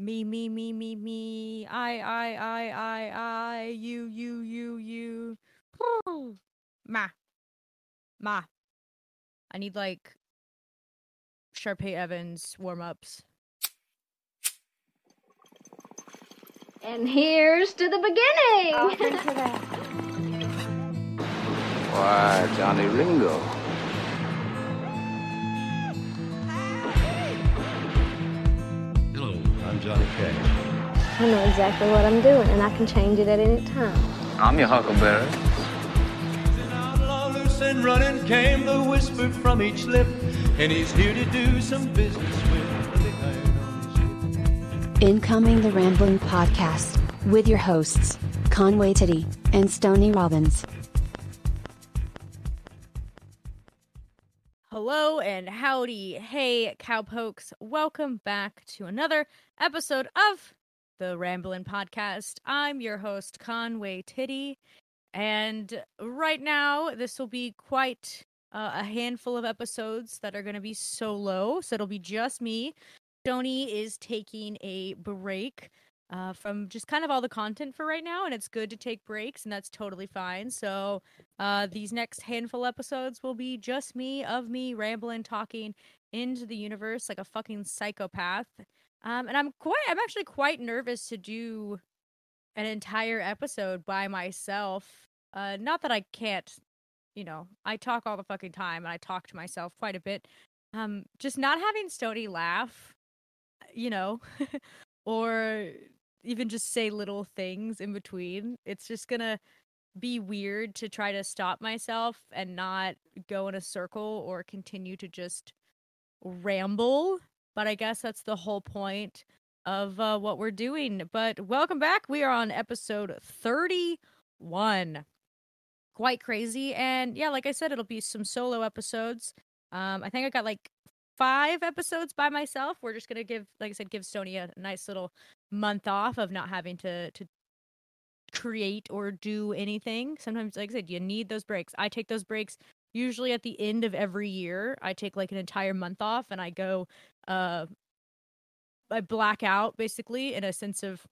Me, me, me, me, me. I, I, I, I, I. You, you, you, you. Ma. Ma. I need like Sharpay Evans warm ups. And here's to the beginning. I'll drink to that. Why, Johnny Ringo. I'm Johnny Cash. I know exactly what I'm doing, and I can change it at any time. I'm your Huckleberry. Outlaw loose and running came the whisper from each lip, and he's here to do some business with the big iron on his hip. Incoming the Rambling Podcast, with your hosts, Conway Titty, and Stoney Robbins. Hello and howdy. Hey, cowpokes. Welcome back to another episode of the Ramblin' Podcast. I'm your host, Conway Titty. And right now, this will be quite uh, a handful of episodes that are going to be solo. So it'll be just me. Stoney is taking a break uh, from just kind of all the content for right now, and it's good to take breaks, and that's totally fine. So uh, these next handful episodes will be just me, of me rambling, talking into the universe like a fucking psychopath. Um, and I'm quite, I'm actually quite nervous to do an entire episode by myself. Uh, not that I can't, you know, I talk all the fucking time, and I talk to myself quite a bit. Um, just not having Stoney laugh, you know, or even just say little things in between. It's just gonna be weird to try to stop myself and not go in a circle or continue to just ramble. But I guess that's the whole point of uh, what we're doing. But welcome back. We are on episode 31. Quite crazy. And yeah, like I said, it'll be some solo episodes. Um, I think I got like five episodes by myself. We're just gonna give, like I said, give Stoney a nice little month off of not having to to create or do anything. Sometimes, like I said, you need those breaks. I take those breaks usually at the end of every year. I take like an entire month off and I go uh I black out basically in a sense of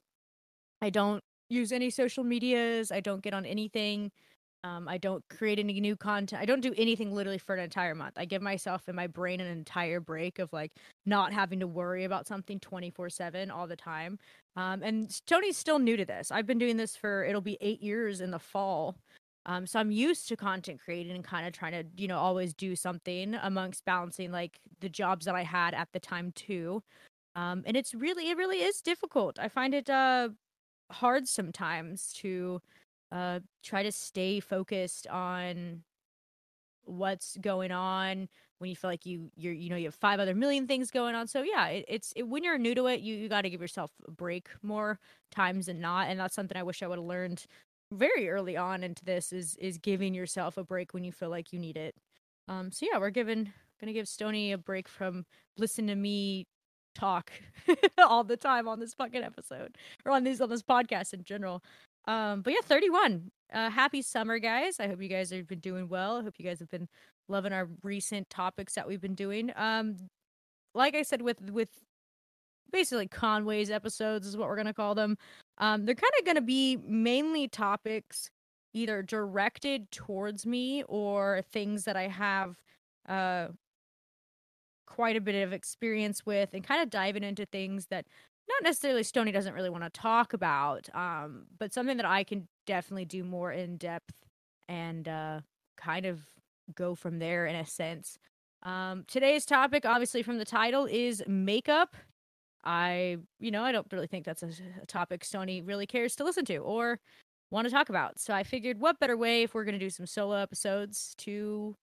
I don't use any social medias, I don't get on anything. Um, I don't create any new content. I don't do anything literally for an entire month. I give myself and my brain an entire break of like not having to worry about something 24 7 all the time. Um, and Tony's still new to this. I've been doing this for it'll be eight years in the fall. Um, so I'm used to content creating and kind of trying to, you know, always do something amongst balancing like the jobs that I had at the time too. Um, and it's really, it really is difficult. I find it uh, hard sometimes to uh try to stay focused on what's going on when you feel like you you're you know you have five other million things going on. So yeah it, it's it, when you're new to it you you got to give yourself a break more times than not and that's something i wish i would have learned very early on into this is is giving yourself a break when you feel like you need it. Um so yeah we're giving gonna give stoney a break from listen to me talk all the time on this fucking episode or on these on this podcast in general um, but yeah, 31. Uh, happy summer, guys. I hope you guys have been doing well. I hope you guys have been loving our recent topics that we've been doing. Um, like I said, with with basically Conway's episodes is what we're gonna call them. Um, they're kind of gonna be mainly topics either directed towards me or things that I have uh quite a bit of experience with and kind of diving into things that not necessarily Stoney doesn't really want to talk about, um, but something that I can definitely do more in depth and uh, kind of go from there in a sense. Um, today's topic, obviously from the title, is makeup. I, you know, I don't really think that's a, a topic Stoney really cares to listen to or want to talk about. So I figured, what better way if we're going to do some solo episodes to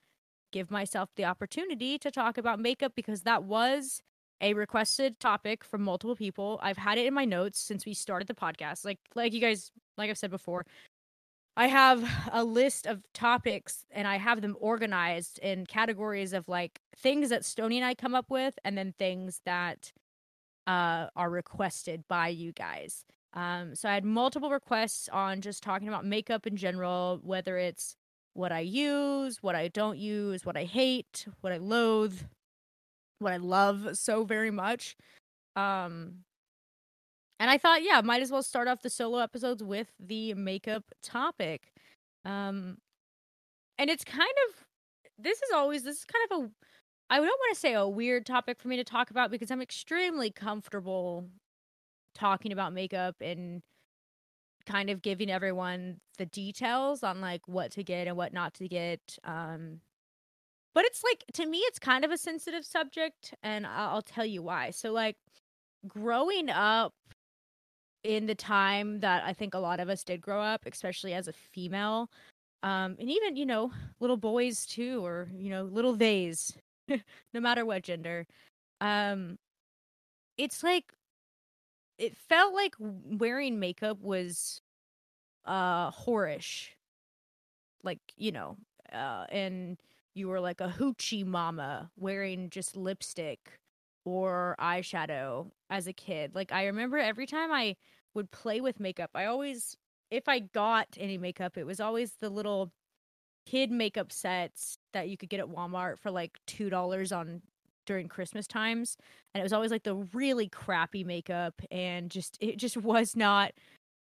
give myself the opportunity to talk about makeup because that was a requested topic from multiple people. I've had it in my notes since we started the podcast. Like like you guys like I've said before, I have a list of topics and I have them organized in categories of like things that Stoney and I come up with and then things that uh are requested by you guys. Um so I had multiple requests on just talking about makeup in general, whether it's what I use, what I don't use, what I hate, what I loathe, what I love so very much. Um and I thought, yeah, might as well start off the solo episodes with the makeup topic. Um, and it's kind of this is always this is kind of a I don't want to say a weird topic for me to talk about because I'm extremely comfortable talking about makeup and kind of giving everyone the details on like what to get and what not to get. Um, but it's like to me, it's kind of a sensitive subject, and I'll, I'll tell you why. So, like, growing up in the time that I think a lot of us did grow up, especially as a female, um, and even you know little boys too, or you know little theys, no matter what gender. Um, it's like it felt like wearing makeup was uh whorish like you know uh and you were like a hoochie mama wearing just lipstick or eyeshadow as a kid like i remember every time i would play with makeup i always if i got any makeup it was always the little kid makeup sets that you could get at walmart for like two dollars on during Christmas times, and it was always like the really crappy makeup, and just it just was not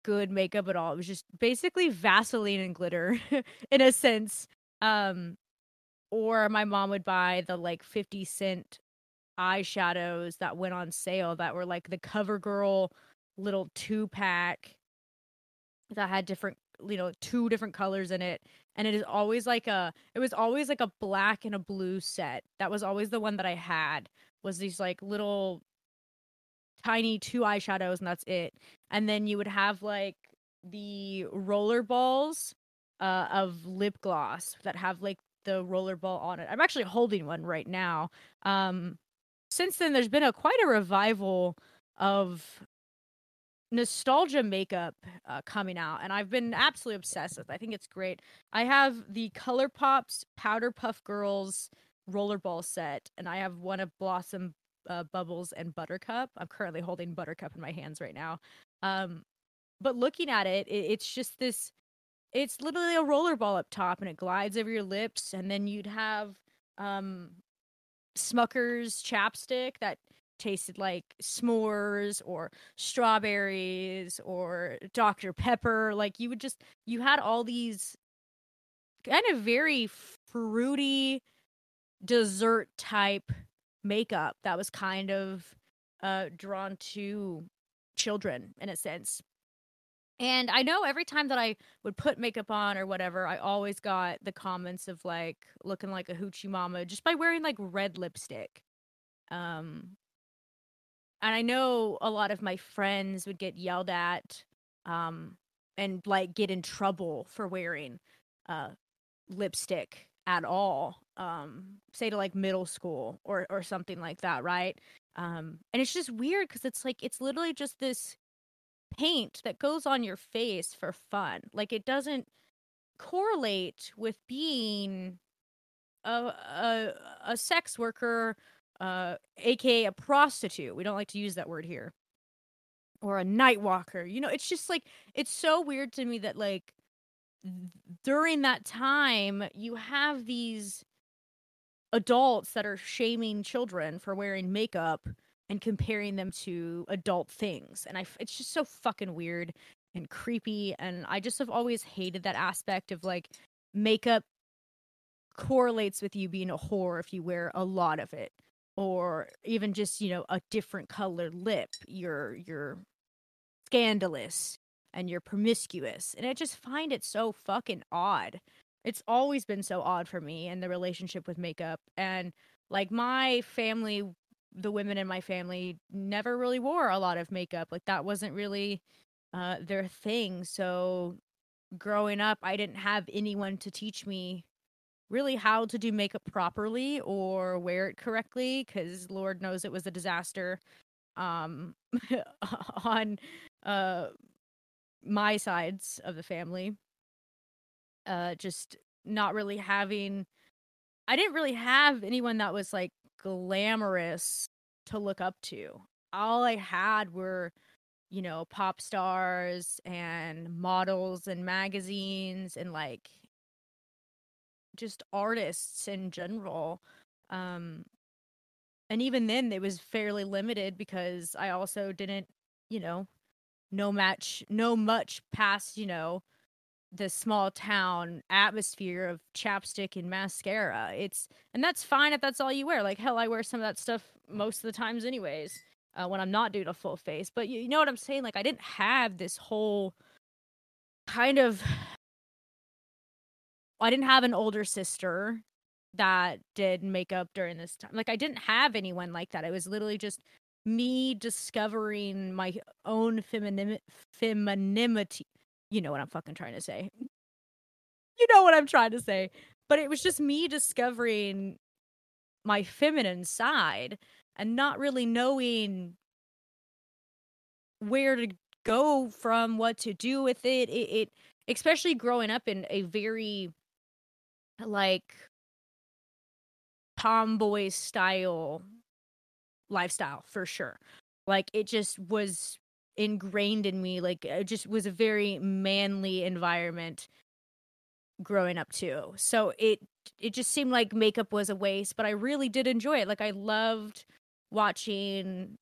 good makeup at all. It was just basically Vaseline and glitter in a sense. Um, or my mom would buy the like fifty cent eyeshadows that went on sale that were like the CoverGirl little two pack that had different you know two different colors in it and it is always like a it was always like a black and a blue set. That was always the one that i had was these like little tiny two eyeshadows and that's it. And then you would have like the roller balls uh, of lip gloss that have like the roller ball on it. I'm actually holding one right now. Um since then there's been a quite a revival of nostalgia makeup uh, coming out and i've been absolutely obsessed with i think it's great. I have the ColourPop's Powerpuff Girls rollerball set and i have one of blossom uh, bubbles and buttercup. I'm currently holding buttercup in my hands right now. Um but looking at it, it it's just this it's literally a rollerball up top and it glides over your lips and then you'd have um smucker's chapstick that tasted like s'mores or strawberries or Dr. Pepper. Like you would just you had all these kind of very fruity dessert type makeup that was kind of uh drawn to children in a sense. And I know every time that I would put makeup on or whatever, I always got the comments of like looking like a hoochie mama just by wearing like red lipstick. Um and I know a lot of my friends would get yelled at um and like get in trouble for wearing uh lipstick at all um say to like middle school or or something like that right um and it's just weird cuz it's like it's literally just this paint that goes on your face for fun like it doesn't correlate with being a a, a sex worker uh, aka a prostitute. We don't like to use that word here. Or a night walker. You know, it's just like it's so weird to me that like during that time you have these adults that are shaming children for wearing makeup and comparing them to adult things and i it's just so fucking weird and creepy and i just have always hated that aspect of like makeup correlates with you being a whore if you wear a lot of it or even just you know a different colored lip. You're you're scandalous and you're promiscuous and i just find it so fucking odd. It's always been so odd for me and the relationship with makeup and like my family the women in my family never really wore a lot of makeup like that wasn't really uh their thing. So growing up i didn't have anyone to teach me really how to do makeup properly or wear it correctly because lord knows it was a disaster um on uh my sides of the family. Uh just not really having i didn't really have anyone that was like glamorous to look up to all i had were you know pop stars and models and magazines and like just artists in general. Um, and even then, it was fairly limited because I also didn't, you know, no match no much past you know the small town atmosphere of chapstick and mascara it's and that's fine if that's all you wear like hell i wear some of that stuff most of the times anyways uh, when i'm not doing a full face but you, you know what i'm saying like i didn't have this whole kind of i didn't have an older sister that did makeup during this time like i didn't have anyone like that it was literally just me discovering my own femininity. You know what I'm fucking trying to say. You know what I'm trying to say. But it was just me discovering my feminine side and not really knowing where to go from, what to do with it. It, it especially growing up in a very like tomboy style lifestyle for sure. Like it just was ingrained in me. Like it just was a very manly environment growing up too. So it it just seemed like makeup was a waste, but I really did enjoy it. Like I loved watching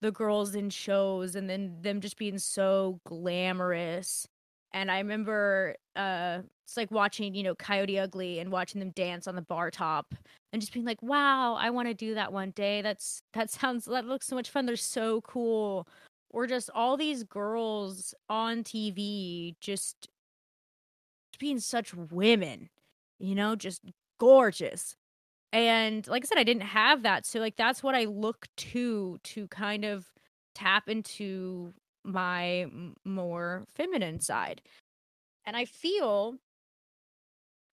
the girls in shows and then them just being so glamorous and I remember uh it's like watching, you know, Coyote Ugly and watching them dance on the bar top and just being like, "Wow, I want to do that one day. That's that sounds that looks so much fun. They're so cool." Or just all these girls on TV just being such women, you know, just gorgeous. And like I said, I didn't have that. So like that's what I look to to kind of tap into my more feminine side. And I feel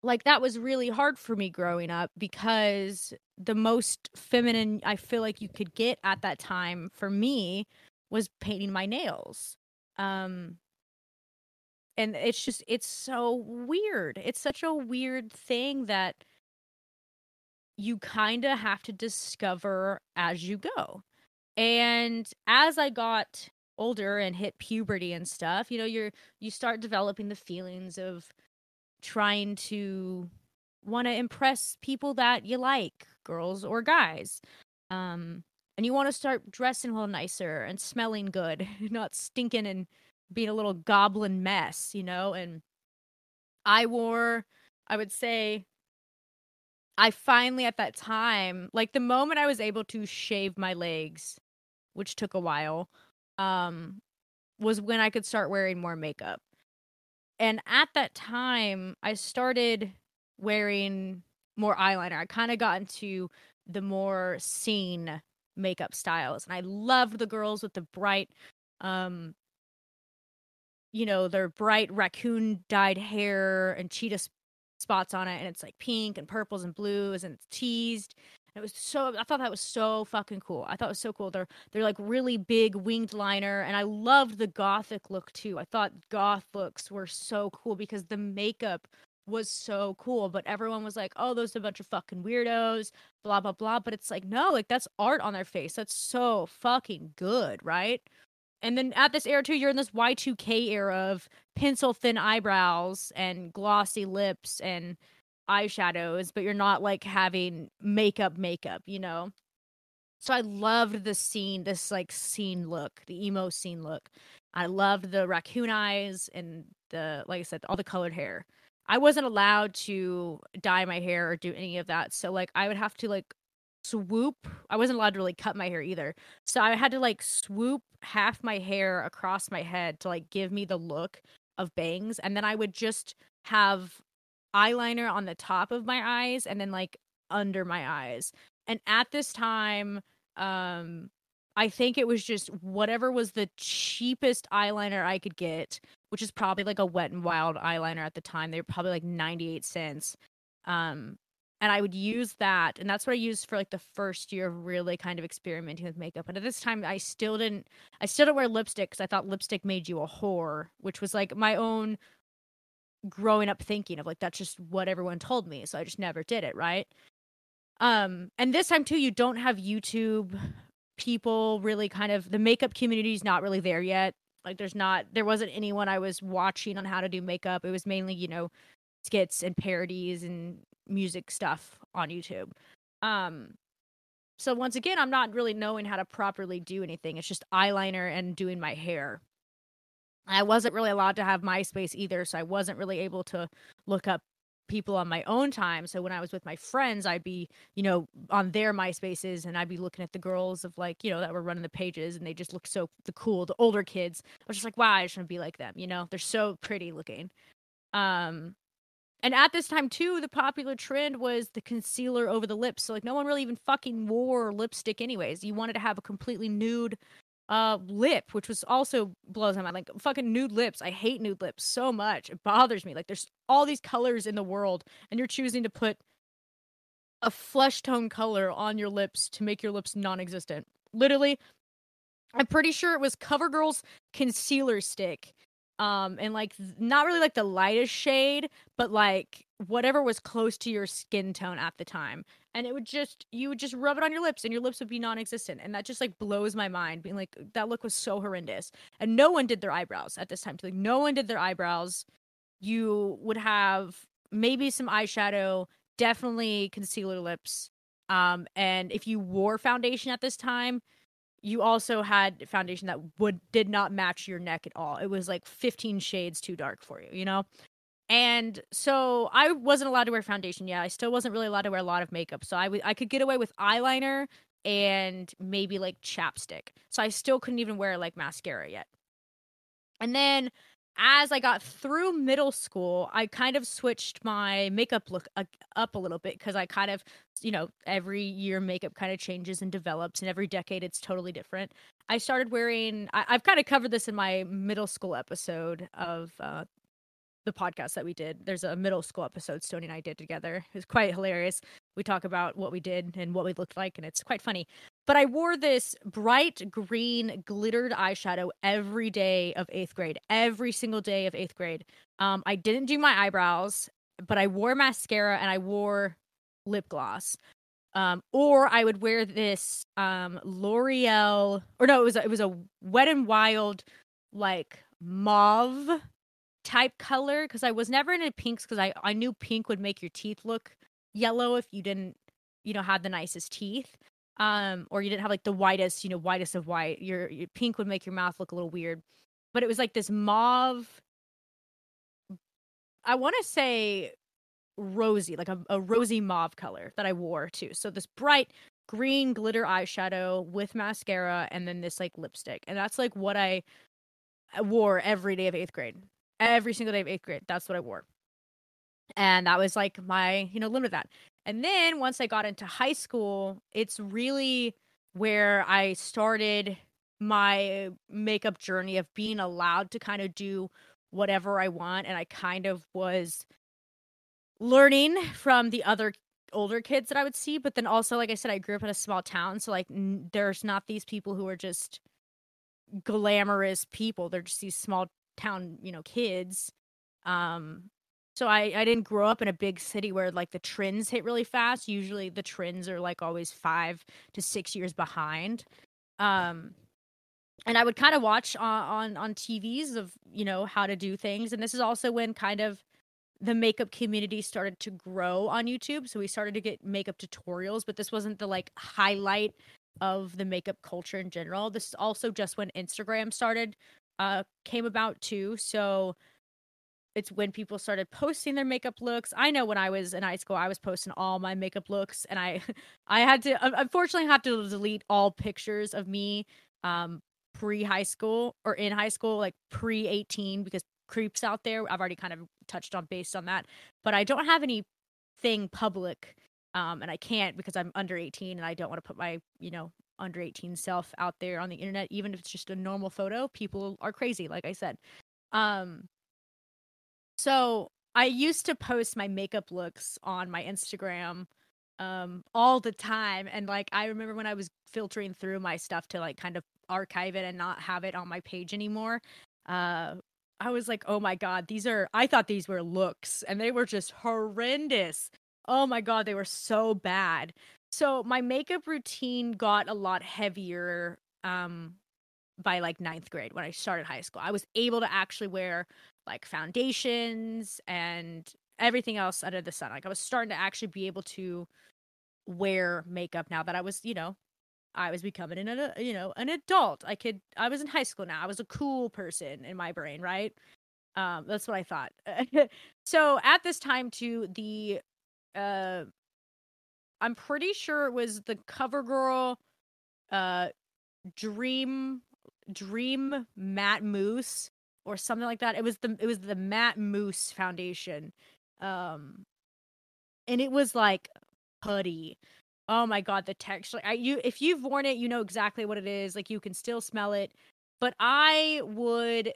like that was really hard for me growing up because the most feminine I feel like you could get at that time for me was painting my nails. Um and it's just it's so weird. It's such a weird thing that you kind of have to discover as you go. And as I got older and hit puberty and stuff, you know, you're you start developing the feelings of trying to want to impress people that you like, girls or guys. Um and you want to start dressing a little nicer and smelling good, not stinking and being a little goblin mess, you know? And I wore I would say I finally at that time, like the moment I was able to shave my legs, which took a while, um was when I could start wearing more makeup. And at that time, I started wearing more eyeliner. I kind of got into the more scene makeup styles. And I loved the girls with the bright um you know, their bright raccoon dyed hair and cheetah spots on it and it's like pink and purples and blues and it's teased it was so I thought that was so fucking cool. I thought it was so cool. They're they're like really big winged liner and I loved the gothic look too. I thought goth looks were so cool because the makeup was so cool, but everyone was like, "Oh, those are a bunch of fucking weirdos." blah blah blah, but it's like, "No, like that's art on their face. That's so fucking good, right?" And then at this era too, you're in this Y2K era of pencil thin eyebrows and glossy lips and eyeshadows, but you're not like having makeup makeup, you know? So I loved the scene, this like scene look, the emo scene look. I loved the raccoon eyes and the like I said, all the colored hair. I wasn't allowed to dye my hair or do any of that. So like I would have to like swoop. I wasn't allowed to really cut my hair either. So I had to like swoop half my hair across my head to like give me the look of bangs and then I would just have eyeliner on the top of my eyes and then like under my eyes. And at this time, um I think it was just whatever was the cheapest eyeliner I could get, which is probably like a wet and wild eyeliner at the time. They were probably like 98 cents. Um and I would use that and that's what I used for like the first year of really kind of experimenting with makeup. And at this time I still didn't I still didn't wear lipstick cuz I thought lipstick made you a whore, which was like my own growing up thinking of like that's just what everyone told me so i just never did it right um and this time too you don't have youtube people really kind of the makeup community is not really there yet like there's not there wasn't anyone i was watching on how to do makeup. It was mainly you know skits and parodies and music stuff on youtube. Um so once again i'm not really knowing how to properly do anything. It's just eyeliner and doing my hair. I wasn't really allowed to have MySpace either, so I wasn't really able to look up people on my own time. So when I was with my friends, I'd be, you know, on their MySpaces and I'd be looking at the girls of like, you know, that were running the pages and they just look so the cool, the older kids. I was just like, wow, I just want to be like them, you know? They're so pretty looking. Um and at this time too, the popular trend was the concealer over the lips. So like no one really even fucking wore lipstick anyways. You wanted to have a completely nude uh lip, which was also blows my mind. Like fucking nude lips. I hate nude lips so much. It bothers me. Like there's all these colors in the world, and you're choosing to put a flesh tone color on your lips to make your lips non-existent. Literally, I'm pretty sure it was CoverGirl's concealer stick um and like not really like the lightest shade but like whatever was close to your skin tone at the time and it would just you would just rub it on your lips and your lips would be non-existent and that just like blows my mind being like that look was so horrendous and no one did their eyebrows at this time like no one did their eyebrows you would have maybe some eyeshadow definitely concealer lips um and if you wore foundation at this time you also had foundation that would did not match your neck at all. It was like 15 shades too dark for you, you know? And so I wasn't allowed to wear foundation yet. I still wasn't really allowed to wear a lot of makeup. So I, w- I could get away with eyeliner and maybe like chapstick. So I still couldn't even wear like mascara yet. And then as I got through middle school, I kind of switched my makeup look up a little bit because I kind of, you know, every year makeup kind of changes and develops, and every decade it's totally different. I started wearing, I, have kind of covered this in my middle school episode of uh, the podcast that we did. There's a middle school episode Stoney and I did together. It was quite hilarious. We talk about what we did and what we looked like, and it's quite funny. But I wore this bright green glittered eyeshadow every day of eighth grade, every single day of eighth grade. Um, I didn't do my eyebrows, but I wore mascara and I wore lip gloss. Um, or I would wear this um L'Oreal, or no, it was a, it was a Wet and Wild like mauve type color because I was never into pinks because I I knew pink would make your teeth look yellow if you didn't you know have the nicest teeth um or you didn't have like the whitest you know whitest of white your, your pink would make your mouth look a little weird. But it was like this mauve I want to say rosy like a, a rosy mauve color that I wore too. So this bright green glitter eyeshadow with mascara and then this like lipstick. And that's like what I wore every day of eighth grade every single day of eighth grade. That's what I wore. And that was like my, you know, limit of that. And then once I got into high school, it's really where I started my makeup journey of being allowed to kind of do whatever I want. And I kind of was learning from the other older kids that I would see. But then also, like I said, I grew up in a small town. So, like, n- there's not these people who are just glamorous people. They're just these small town, you know, kids. Um, so I I didn't grow up in a big city where like the trends hit really fast. Usually the trends are like always five to six years behind. Um, and I would kind of watch on, on on TVs of you know how to do things, and this is also when kind of the makeup community started to grow on YouTube. So we started to get makeup tutorials, but this wasn't the like highlight of the makeup culture in general. This is also just when Instagram started uh came about too. So it's when people started posting their makeup looks. I know when I was in high school, I was posting all my makeup looks, and I, I had to unfortunately have to delete all pictures of me, um, pre high school or in high school, like pre eighteen, because creeps out there. I've already kind of touched on based on that, but I don't have anything public, um, and I can't because I'm under eighteen, and I don't want to put my, you know, under 18 self out there on the internet even if it's just a normal photo people are crazy like i said. Um so i used to post my makeup looks on my instagram um all the time and like i remember when i was filtering through my stuff to like kind of archive it and not have it on my page anymore uh i was like oh my god these are i thought these were looks and they were just horrendous. Oh my god they were so bad so my makeup routine got a lot heavier um by like ninth grade when I started high school. I was able to actually wear like foundations and everything else under the sun. Like I was starting to actually be able to wear makeup now that I was, you know, I was becoming an you know an adult. I could I was in high school now. I was a cool person in my brain, right? Um, that's what I thought. so at this time, to the uh, I'm pretty sure it was the CoverGirl, uh, Dream Dream Matte Mousse or something like that. It was the it was the Matte Mousse Foundation, um, and it was like putty. Oh my god, the texture! I, you if you've worn it, you know exactly what it is. Like you can still smell it. But I would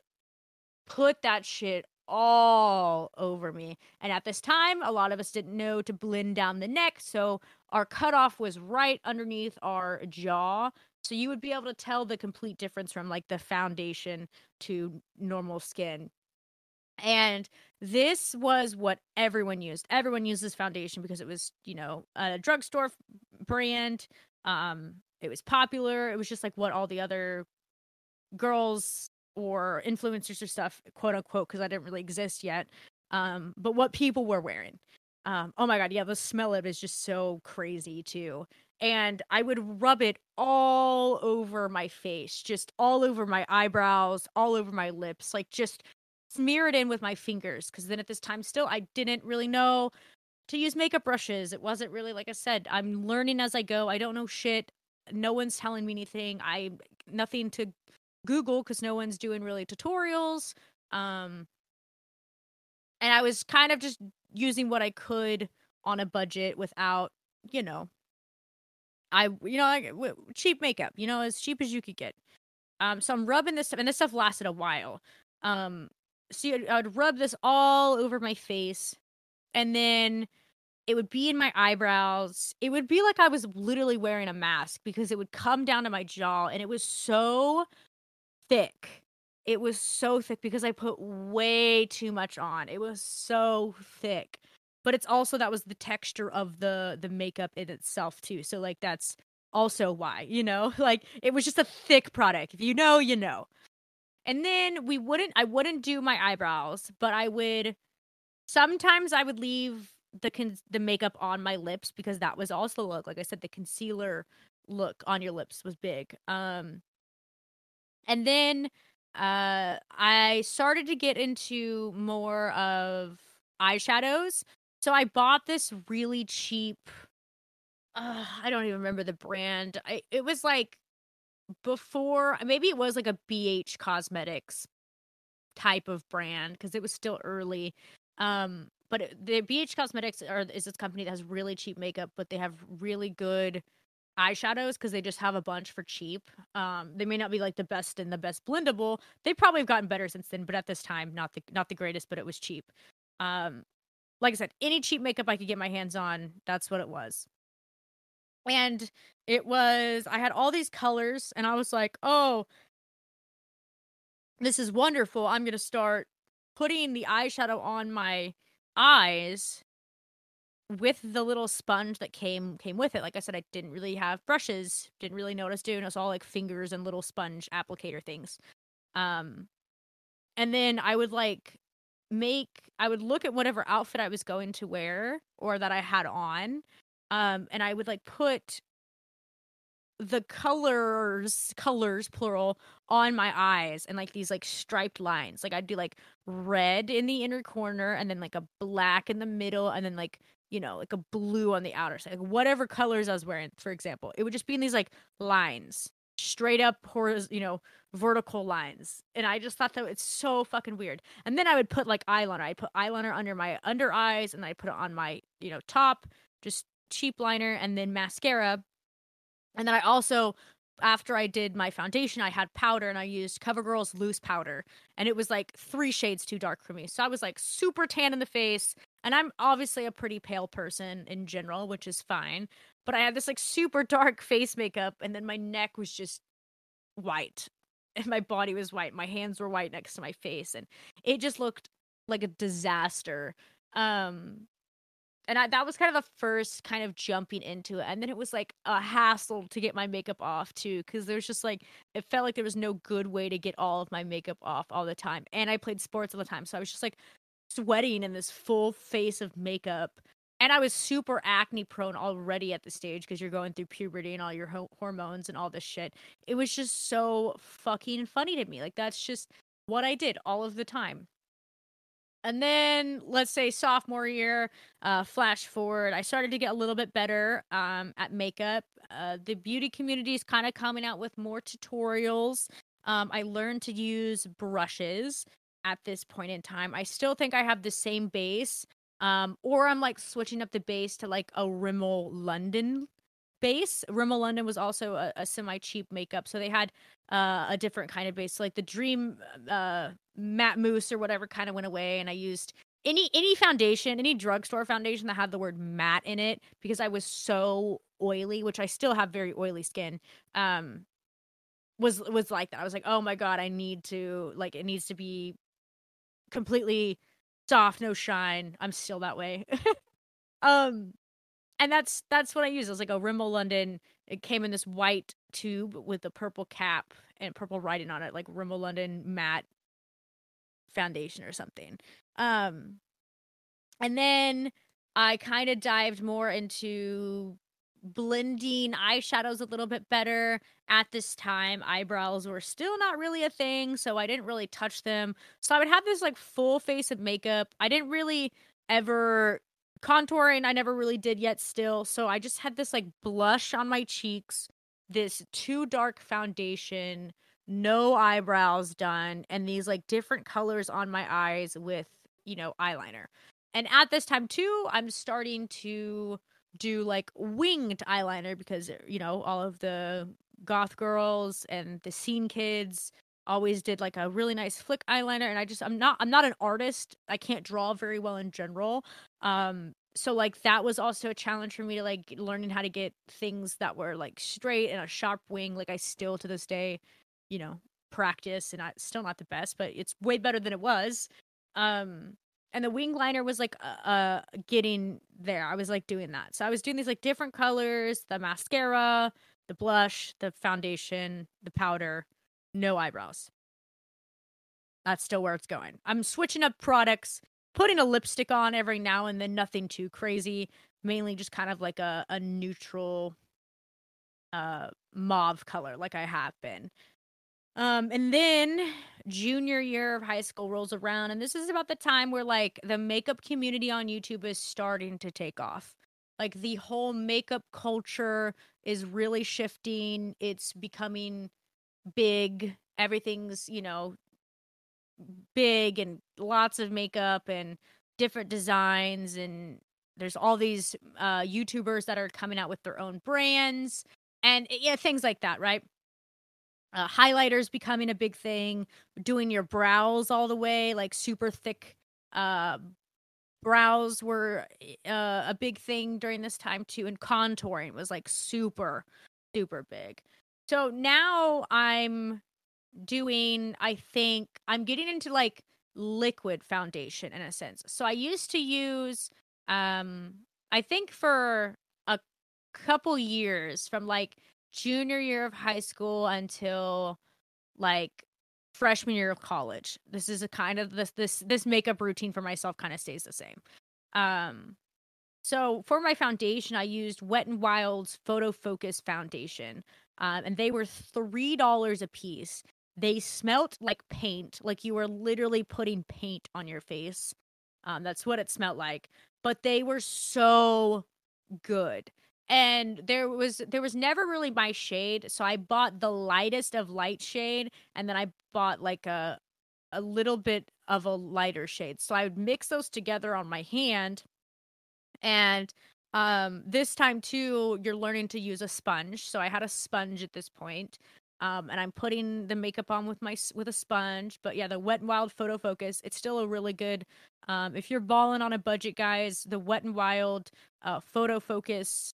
put that shit all over me. And at this time, a lot of us didn't know to blend down the neck, so our cutoff was right underneath our jaw. So you would be able to tell the complete difference from like the foundation to normal skin. And this was what everyone used. Everyone used this foundation because it was, you know, a drugstore brand. Um, it was popular. It was just like what all the other girls or influencers or stuff, quote unquote, because I didn't really exist yet. Um, but what people were wearing. Um, oh my god, yeah, the smell of it is just so crazy too. And I would rub it all over my face, just all over my eyebrows, all over my lips, like just smear it in with my fingers. Because then at this time, still, I didn't really know to use makeup brushes. It wasn't really, like I said, I'm learning as I go. I don't know shit. No one's telling me anything. I nothing to Google because no one's doing really tutorials. Um, and I was kind of just using what I could on a budget without, you know, I you know like cheap makeup, you know, as cheap as you could get. Um, so I'm rubbing this stuff, and this stuff lasted a while. Um, so I'd rub this all over my face, and then it would be in my eyebrows. It would be like I was literally wearing a mask because it would come down to my jaw, and it was so thick. It was so thick because I put way too much on. It was so thick. But it's also that was the texture of the the makeup in itself too. So like that's also why, you know? Like it was just a thick product. If you know, you know. And then we wouldn't I wouldn't do my eyebrows, but I would sometimes I would leave the con- the makeup on my lips because that was also the look. Like I said the concealer look on your lips was big. Um and then uh I started to get into more of eyeshadows. So I bought this really cheap uh, I don't even remember the brand. I it was like before maybe it was like a BH Cosmetics type of brand because it was still early. Um but the BH Cosmetics are is this company that has really cheap makeup, but they have really good eyeshadows because they just have a bunch for cheap. Um, they may not be like the best and the best blendable. They probably have gotten better since then, but at this time, not the not the greatest, but it was cheap. Um, like I said, any cheap makeup I could get my hands on, that's what it was. And it was I had all these colors, and I was like, oh, this is wonderful. I'm gonna start putting the eyeshadow on my eyes with the little sponge that came came with it like i said i didn't really have brushes didn't really was doing it was all like fingers and little sponge applicator things. Um and then i would like make i would look at whatever outfit i was going to wear or that i had on um and i would like put the colors colors plural on my eyes and like these like striped lines. Like i'd do like red in the inner corner and then like a black in the middle and then like you know like a blue on the outer side like whatever colors i was wearing for example it would just be in these like lines straight up horiz- you know vertical lines and i just thought that it's so fucking weird and then i would put like eyeliner i'd put eyeliner under my under eyes and i put it on my you know top just cheap liner and then mascara and then I also, after I did my foundation, I had powder and I used CoverGirl's loose powder. And it was like three shades too dark for me. So I was like super tan in the face. And I'm obviously a pretty pale person in general, which is fine. But I had this like super dark face makeup. And then my neck was just white. And my body was white. My hands were white next to my face. And it just looked like a disaster. Um, and I, that was kind of the first kind of jumping into it and then it was like a hassle to get my makeup off too because there's just like it felt like there was no good way to get all of my makeup off all the time and i played sports all the time so i was just like sweating in this full face of makeup and I was super acne prone already at the stage because you're going through puberty and all your ho- hormones and all this shit. It was just so fucking funny to me. Like that's just what I did all of the time. And then let's say sophomore year, uh, flash forward, I started to get a little bit better um, at makeup. Uh, the beauty community is kind of coming out with more tutorials. Um, I learned to use brushes at this point in time. I still think I have the same base, um, or I'm like switching up the base to like a Rimmel London base. Rimmel London was also a, a semi cheap makeup, so they had uh, a different kind of base. Like the Dream uh, Matte Mousse or whatever kind of went away, and I used any any foundation, any drugstore foundation that had the word matte in it because I was so oily, which I still have very oily skin. Um, was was like that. I was like, oh my god, I need to like it needs to be completely soft, no shine. I'm still that way. um, and that's that's what I use. It was like a Rimmel London. It came in this white tube with a purple cap and purple writing on it, like Rimmel London matte foundation or something. Um, and then I kind of dived more into blending eyeshadows a little bit better at this time. Eyebrows were still not really a thing, so I didn't really touch them. So I would have this like full face of makeup. I didn't really ever contouring I never really did yet still. So I just had this like blush on my cheeks, this too dark foundation, no eyebrows done, and these like different colors on my eyes with, you know, eyeliner. And at this time too, I'm starting to do like winged eyeliner because you know, all of the goth girls and the scene kids always did like a really nice flick eyeliner and I just I'm not I'm not an artist. I can't draw very well in general. Um so like that was also a challenge for me to like learning how to get things that were like straight and a sharp wing like I still to this day, you know, practice and I still not the best, but it's way better than it was. Um and the wing liner was like uh, uh getting there. I was like doing that. So I was doing these like different colors, the mascara, the blush, the foundation, the powder, no eyebrows. That's still where it's going. I'm switching up products, putting a lipstick on every now and then, nothing too crazy. Mainly just kind of like a, a neutral uh mauve color, like I have been. Um, and then junior year of high school rolls around, and this is about the time where like the makeup community on YouTube is starting to take off. Like the whole makeup culture is really shifting. It's becoming big. Everything's, you know, big and lots of makeup and different designs and there's all these uh YouTubers that are coming out with their own brands and yeah, things like that, right? Uh, highlighters becoming a big thing, doing your brows all the way, like super thick uh brows were uh, a big thing during this time too and contouring was like super super big. So now I'm doing I think I'm getting into like liquid foundation in a sense. So I used to use um I think for a couple years from like junior year of high school until like freshman year of college. This is a kind of this this this makeup routine for myself kind of stays the same. Um so for my foundation I used Wet and Wild's Photo Focus foundation. Um, and they were three dollars a piece. They smelt like paint, like you were literally putting paint on your face. Um, that's what it smelled like. But they were so good. And there was there was never really my shade, so I bought the lightest of light shade, and then I bought like a a little bit of a lighter shade. So I would mix those together on my hand, and um, this time too, you're learning to use a sponge. So I had a sponge at this point, um, and I'm putting the makeup on with my with a sponge. But yeah, the Wet and Wild Photo Focus, it's still a really good. Um, if you're balling on a budget, guys, the Wet and Wild uh, Photo Focus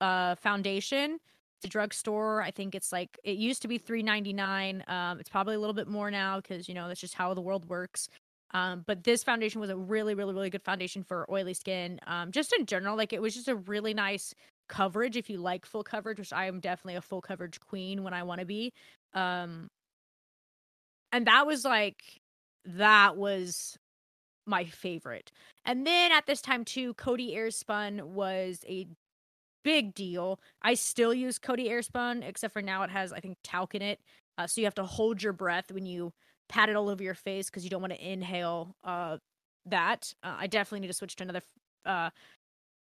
uh, foundation. The drugstore, I think it's like it used to be three ninety nine. Um, it's probably a little bit more now because you know that's just how the world works. Um, but this foundation was a really, really, really good foundation for oily skin. Um, just in general, like it was just a really nice coverage if you like full coverage, which I am definitely a full coverage queen when I want to be. Um and that was like that was my favorite. And then at this time too, Coty Airspun was a big deal. I still use Coty Airspun, except for now it has I think talc in it, uh, so you have to hold your breath when you pat it all over your face because you don't want to inhale uh, that. Uh, I definitely need to switch to another uh,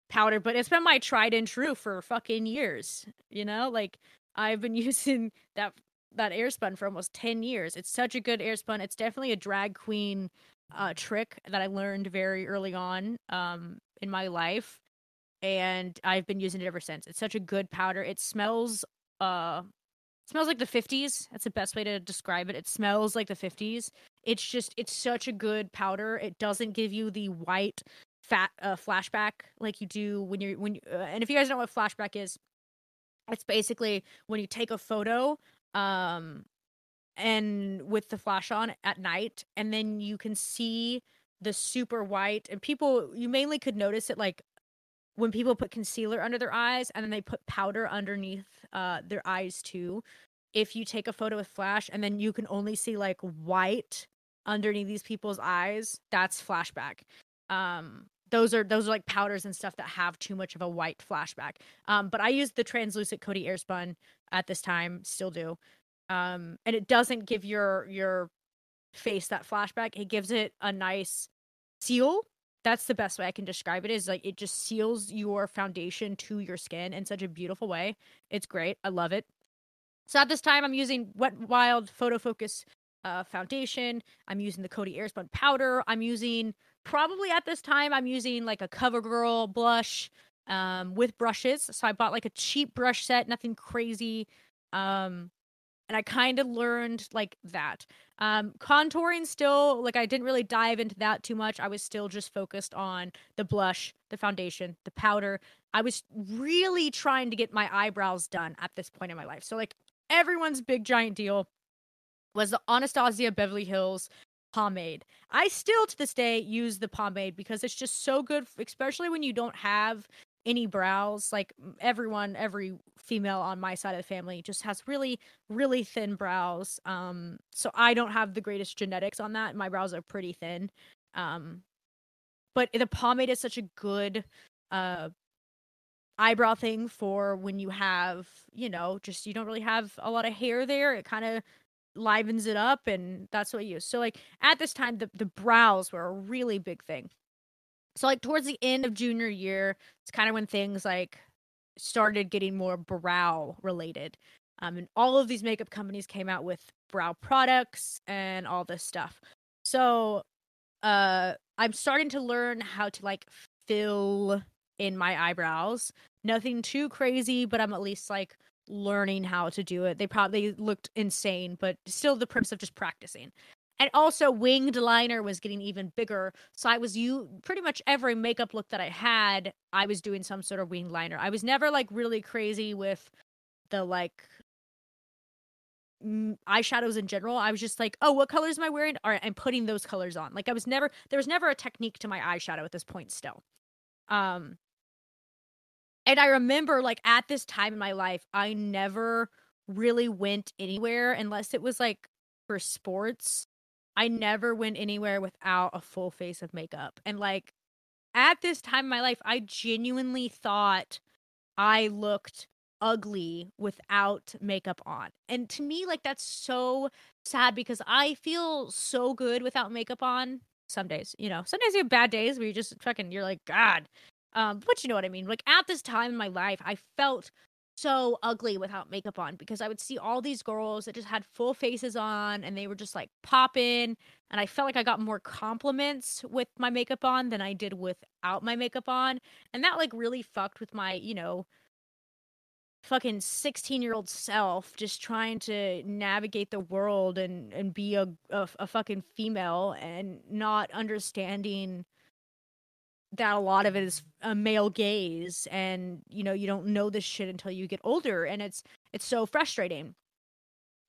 powder, but it's been my tried and true for fucking years. You know, like I've been using that that airspun for almost 10 years. It's such a good airspun. It's definitely a drag queen uh, trick that I learned very early on um, in my life. And I've been using it ever since. It's such a good powder. It smells uh smells like the 50s. That's the best way to describe it. It smells like the 50s. It's just it's such a good powder. It doesn't give you the white fat uh, flashback like you do when you're when you, uh, and if you guys know what flashback is, it's basically when you take a photo um and with the flash on at night and then you can see the super white and people you mainly could notice it like when people put concealer under their eyes and then they put powder underneath uh their eyes too if you take a photo with flash and then you can only see like white underneath these people's eyes that's flashback. Um those are those are like powders and stuff that have too much of a white flashback. Um but i use the translucent Coty Airspun at this time still do. Um and it doesn't give your your face that flashback. It gives it a nice seal that's the best way i can describe it is like it just seals your foundation to your skin in such a beautiful way. It's great. I love it. So at this time i'm using wet wild photo focus uh, foundation. I'm using the Coty Airspun powder. I'm using probably at this time i'm using like a covergirl blush um with brushes. So i bought like a cheap brush set nothing crazy um and I kind of learned like that. Um, contouring still, like I didn't really dive into that too much. I was still just focused on the blush, the foundation, the powder. I was really trying to get my eyebrows done at this point in my life. So like everyone's big giant deal was the Anastasia Beverly Hills pomade. I still to this day use the pomade because it's just so good, especially when you don't have any brows. Like everyone, every female on my side of the family just has really, really thin brows. Um, so I don't have the greatest genetics on that. My brows are pretty thin. Um, but the pomade is such a good uh eyebrow thing for when you have, you know, just you don't really have a lot of hair there. It kind of livens it up and that's what I use. So like at this time the the brows were a really big thing so like towards the end of junior year it's kind of when things like started getting more brow related um, and all of these makeup companies came out with brow products and all this stuff. So uh i'm starting to learn how to like fill in my eyebrows. Nothing too crazy but i'm at least like learning how to do it. They probably looked insane but still the purpose of just practicing and also winged liner was getting even bigger. So i was you pretty much every makeup look that i had i was doing some sort of winged liner. I was never like really crazy with the like eyeshadows in general. I was just like oh what colors am i wearing? All right i'm putting those colors on. Like i was never there was never a technique to my eyeshadow at this point still. Um and i remember like at this time in my life i never really went anywhere unless it was like for sports I never went anywhere without a full face of makeup. And like at this time in my life, I genuinely thought I looked ugly without makeup on. And to me, like that's so sad because I feel so good without makeup on. Some days, you know, some days you have bad days where you just fucking you're like, God. Um, but you know what I mean? Like at this time in my life, I felt so ugly without makeup on because I would see all these girls that just had full faces on and they were just like popping and I felt like I got more compliments with my makeup on than I did without my makeup on and that like really fucked with my, you know, fucking 16-year-old self just trying to navigate the world and and be a a, a fucking female and not understanding that a lot of it is a male gaze and you know you don't know this shit until you get older and it's it's so frustrating.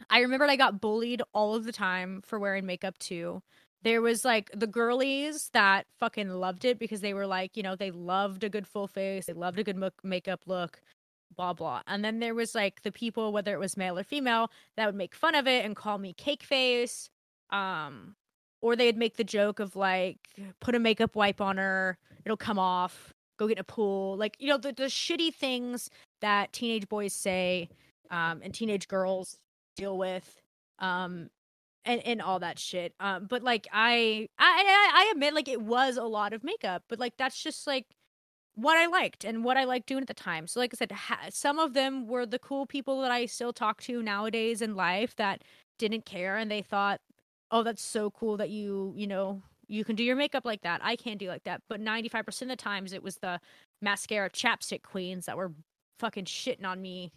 I remember i got bullied all of the time for wearing makeup too. There was like the girlies that fucking loved it because they were like you know they loved a good full face they loved a good makeup look blah blah. And then there was like the people whether it was male or female that would make fun of it and call me cake face. Um or they'd make the joke of like put a makeup wipe on her, it'll come off, go get in a pool, like you know the, the shitty things that teenage boys say um, and teenage girls deal with um, and and all that shit. Um, but like I, I I admit like it was a lot of makeup, but like that's just like what I liked and what I liked doing at the time. So like I said, ha- some of them were the cool people that I still talk to nowadays in life that didn't care and they thought, "Oh, that's so cool that you, you know, you can do your makeup like that. I can't do like that." But 95% of the times it was the mascara chapstick queens that were fucking shitting on me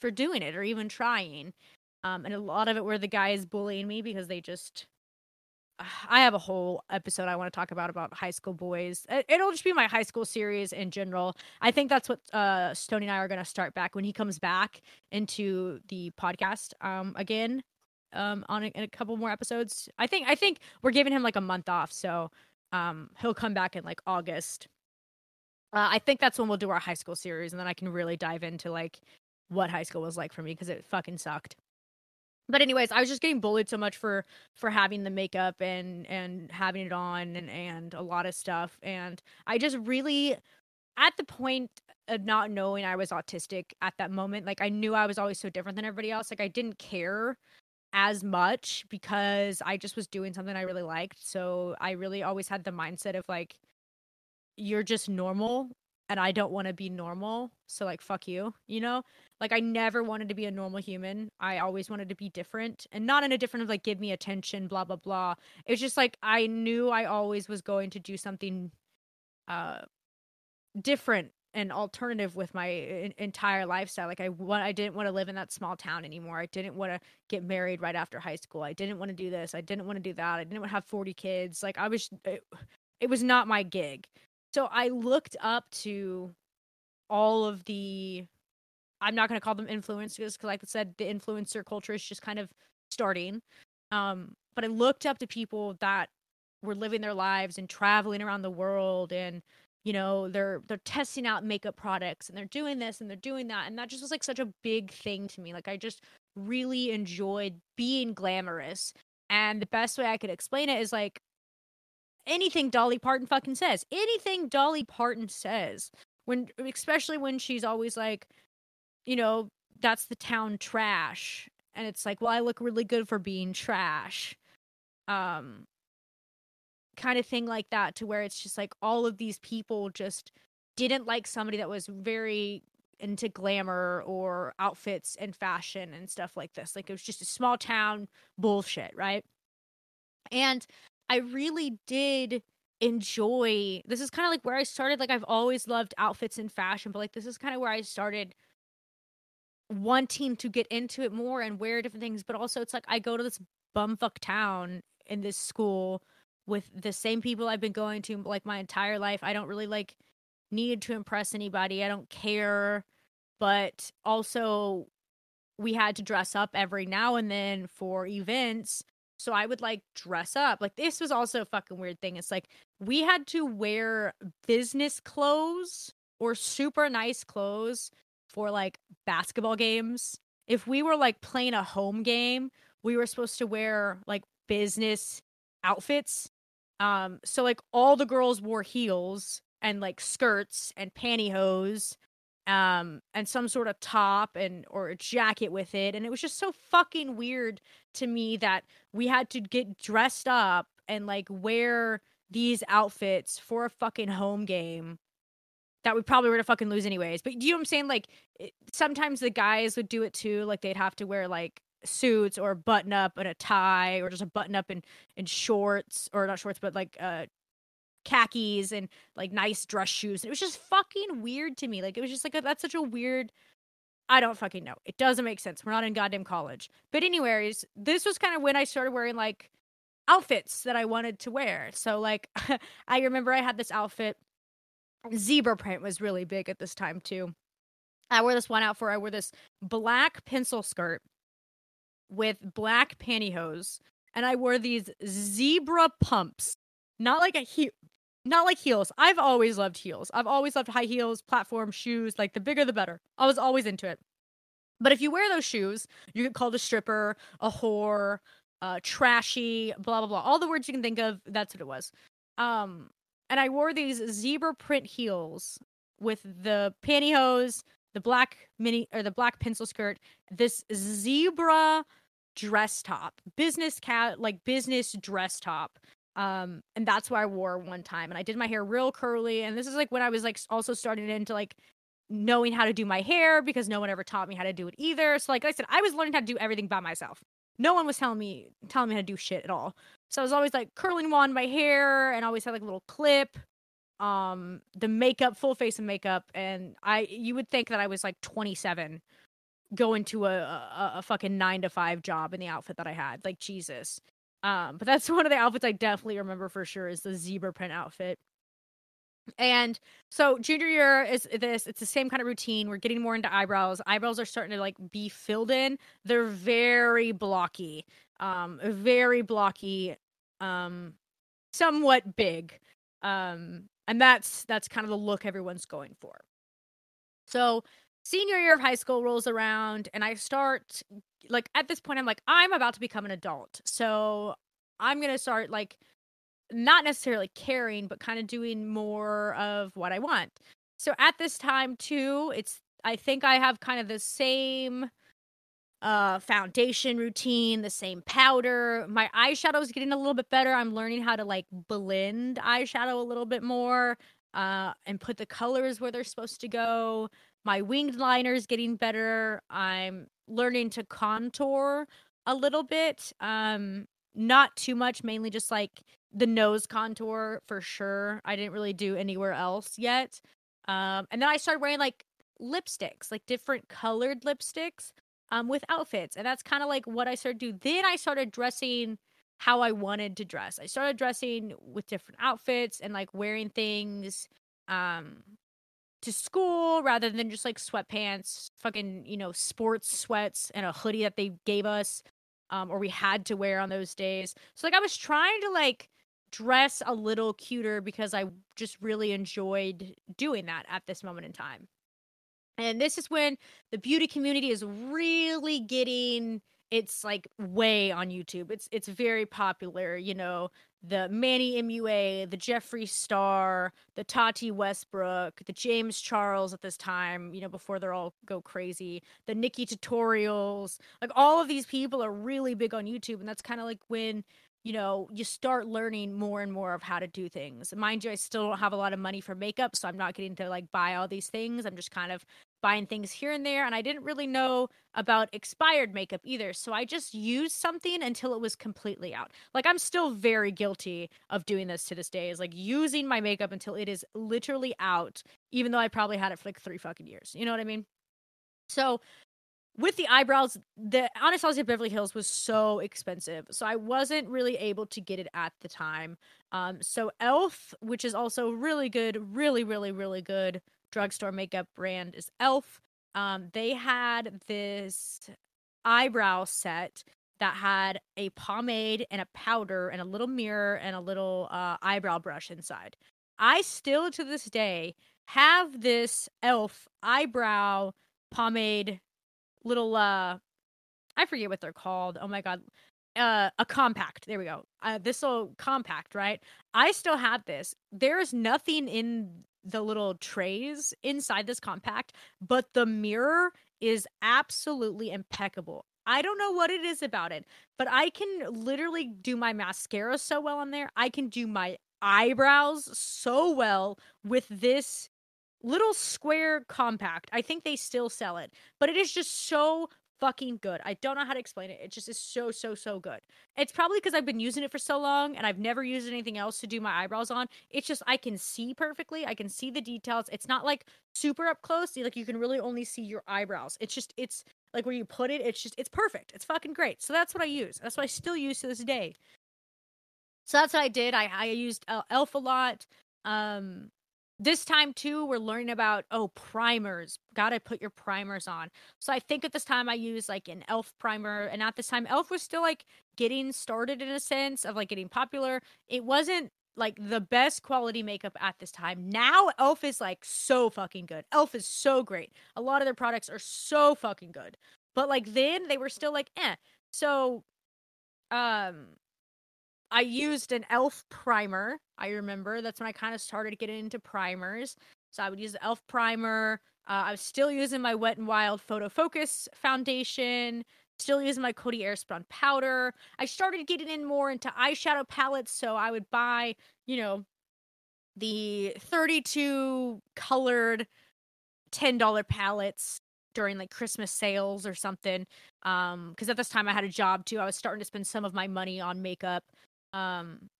for doing it or even trying. Um, and a lot of it were the guys bullying me because they just. I have a whole episode I want to talk about about high school boys. It- It'll just be my high school series in general. I think that's what uh, Stoney and I are going to start back when he comes back into the podcast um, again um, on a, in a couple more episodes. I think I think we're giving him like a month off, so um, he'll come back in like August. Uh, I think that's when we'll do our high school series, and then I can really dive into like what high school was like for me because it fucking sucked. But anyways, I was just getting bullied so much for for having the makeup and and having it on and and a lot of stuff, and I just really at the point of not knowing I was autistic at that moment, like I knew I was always so different than everybody else. Like I didn't care as much because I just was doing something I really liked. So I really always had the mindset of like, you're just normal and I don't want to be normal. So like fuck you, you know? Like I never wanted to be a normal human. I always wanted to be different and not in a different of like give me attention, blah blah blah. It was just like I knew I always was going to do something uh different and alternative with my en- entire lifestyle. Like I want I didn't want to live in that small town anymore. I didn't want to get married right after high school. I didn't want to do this. I didn't want to do that. I didn't want to have 40 kids. Like I was it, it was not my gig. So I looked up to all of the I'm not going to call them influencers because like I said the influencer culture is just kind of starting. Um but I looked up to people that were living their lives and traveling around the world and you know they're they're testing out makeup products and they're doing this and they're doing that and that just was like such a big thing to me like i just really enjoyed being glamorous and the best way i could explain it is like anything dolly parton fucking says anything dolly parton says when especially when she's always like you know that's the town trash and it's like well i look really good for being trash um kind of thing like that to where it's just like all of these people just didn't like somebody that was very into glamour or outfits and fashion and stuff like this. Like it was just a small town bullshit, right? And I really did enjoy this is kind of like where I started like I've always loved outfits and fashion, but like this is kind of where I started wanting to get into it more and wear different things, but also it's like I go to this bumfuck town in this school with the same people I've been going to like my entire life. I don't really like need to impress anybody. I don't care. But also we had to dress up every now and then for events. So I would like dress up. Like this was also a fucking weird thing. It's like we had to wear business clothes or super nice clothes for like basketball games. If we were like playing a home game, we were supposed to wear like business outfits um, so like all the girls wore heels and like skirts and pantyhose, um, and some sort of top and or a jacket with it. And it was just so fucking weird to me that we had to get dressed up and like wear these outfits for a fucking home game that we probably were to fucking lose anyways. But you know what I'm saying? Like it, sometimes the guys would do it too. Like they'd have to wear like suits or button up and a tie or just a button up and and shorts or not shorts but like uh khakis and like nice dress shoes. It was just fucking weird to me. Like it was just like a, that's such a weird I don't fucking know. It doesn't make sense. We're not in goddamn college. But anyways, this was kind of when I started wearing like outfits that I wanted to wear. So like I remember I had this outfit zebra print was really big at this time too. I wore this one out for I wore this black pencil skirt with black pantyhose and I wore these zebra pumps. Not like a heel not like heels. I've always loved heels. I've always loved high heels, platform shoes, like the bigger the better. I was always into it. But if you wear those shoes, you get called a stripper, a whore, uh, trashy, blah blah blah. All the words you can think of. That's what it was. Um, and I wore these zebra print heels with the pantyhose, the black mini or the black pencil skirt, this zebra dress top, business cat like business dress top. Um, and that's what I wore one time. And I did my hair real curly. And this is like when I was like also starting into like knowing how to do my hair because no one ever taught me how to do it either. So like I said, I was learning how to do everything by myself. No one was telling me telling me how to do shit at all. So I was always like curling one my hair and always had like a little clip. Um, the makeup, full face of makeup, and I you would think that I was like 27 going to a, a, a fucking nine to five job in the outfit that I had. Like Jesus. Um, but that's one of the outfits I definitely remember for sure is the zebra print outfit. And so junior year is this, it's the same kind of routine. We're getting more into eyebrows. Eyebrows are starting to like be filled in. They're very blocky. Um, very blocky, um, somewhat big. Um, and that's that's kind of the look everyone's going for. So senior year of high school rolls around and I start like at this point I'm like I'm about to become an adult. So I'm going to start like not necessarily caring, but kind of doing more of what I want. So at this time too, it's I think I have kind of the same uh foundation routine, the same powder. My eyeshadow is getting a little bit better. I'm learning how to like blend eyeshadow a little bit more uh and put the colors where they're supposed to go. My winged liner is getting better. I'm learning to contour a little bit. Um not too much, mainly just like the nose contour for sure. I didn't really do anywhere else yet. Um, and then I started wearing like lipsticks, like different colored lipsticks um, with outfits. And that's kind of like what I started to do. Then I started dressing how I wanted to dress. I started dressing with different outfits and like wearing things um, to school rather than just like sweatpants, fucking, you know, sports sweats and a hoodie that they gave us um, or we had to wear on those days. So like I was trying to like dress a little cuter because I just really enjoyed doing that at this moment in time. And this is when the beauty community is really getting it's like way on YouTube. It's it's very popular, you know, the Manny MUA, the Jeffree Star, the Tati Westbrook, the James Charles at this time, you know, before they're all go crazy, the NikkieTutorials, like all of these people are really big on YouTube. And that's kind of like when, you know, you start learning more and more of how to do things. Mind you, I still don't have a lot of money for makeup, so I'm not getting to like buy all these things. I'm just kind of buying things here and there. And I didn't really know about expired makeup either. So I just used something until it was completely out. Like I'm still very guilty of doing this to this day, is like using my makeup until it is literally out, even though I probably had it for like three fucking years. You know what I mean? So with the eyebrows, the Anastasia Beverly Hills was so expensive. So I wasn't really able to get it at the time. Um, so Elf, which is also really good, really, really, really good drugstore makeup brand is Elf. Um, they had this eyebrow set that had a pomade and a powder and a little mirror and a little uh, eyebrow brush inside. I still to this day have this elf eyebrow pomade little uh I forget what they're called. Oh my god. Uh, a compact. There we go. Uh, this little compact, right? I still have this. There's nothing in the little trays inside this compact, but the mirror is absolutely impeccable. I don't know what it is about it, but I can literally do my mascara so well on there. I can do my eyebrows so well with this little square compact. I think they still sell it, but it is just so fucking good. I don't know how to explain it. It just is so so so good. It's probably because I've been using it for so long and I've never used anything else to do my eyebrows on. It's just I can see perfectly. I can see the details. It's not like super up close. Like you can really only see your eyebrows. It's just it's like where you put it. It's just it's perfect. It's fucking great. So that's what I use. That's what I still use to this day. So that's what I did. I I used uh, Elf a lot. Um, this time too we're learning about oh primers gotta put your primers on. So i think at this time i used like an elf primer and at this time elf was still like getting started in a sense of like getting popular. It wasn't like the best quality makeup at this time. Now elf is like so fucking good. elf is so great. A lot of their products are so fucking good. But like then they were still like eh. So um I used an elf primer. I remember that's when I kind of started getting into primers. So I would use the elf primer. Uh, I was still using my Wet and Wild Photo Focus foundation. Still using my Coty Airspun powder. I started getting in more into eyeshadow palettes, so I would buy, you know, the 32 colored $10 palettes during like Christmas sales or something. Um, because at this time I had a job too. I was starting to spend some of my money on makeup. Um,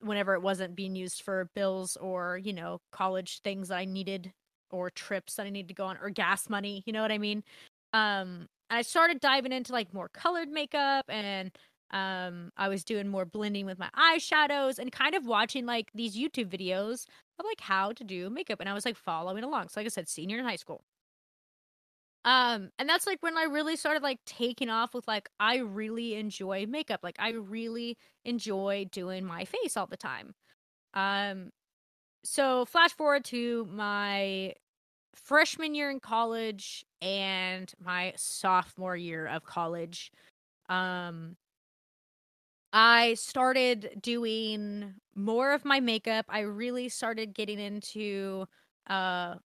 whenever it wasn't being used for bills or, you know, college things that I needed or trips that I needed to go on or gas money, you know what I mean? Um, I started diving into like more colored makeup and um I was doing more blending with my eyeshadows and kind of watching like these YouTube videos of like how to do makeup and I was like following along. So like I said, senior in high school. Um and that's like when I really started like taking off with like I really enjoy makeup. Like I really enjoy doing my face all the time. Um so flash forward to my freshman year in college and my sophomore year of college. Um I started doing more of my makeup. I really started getting into uh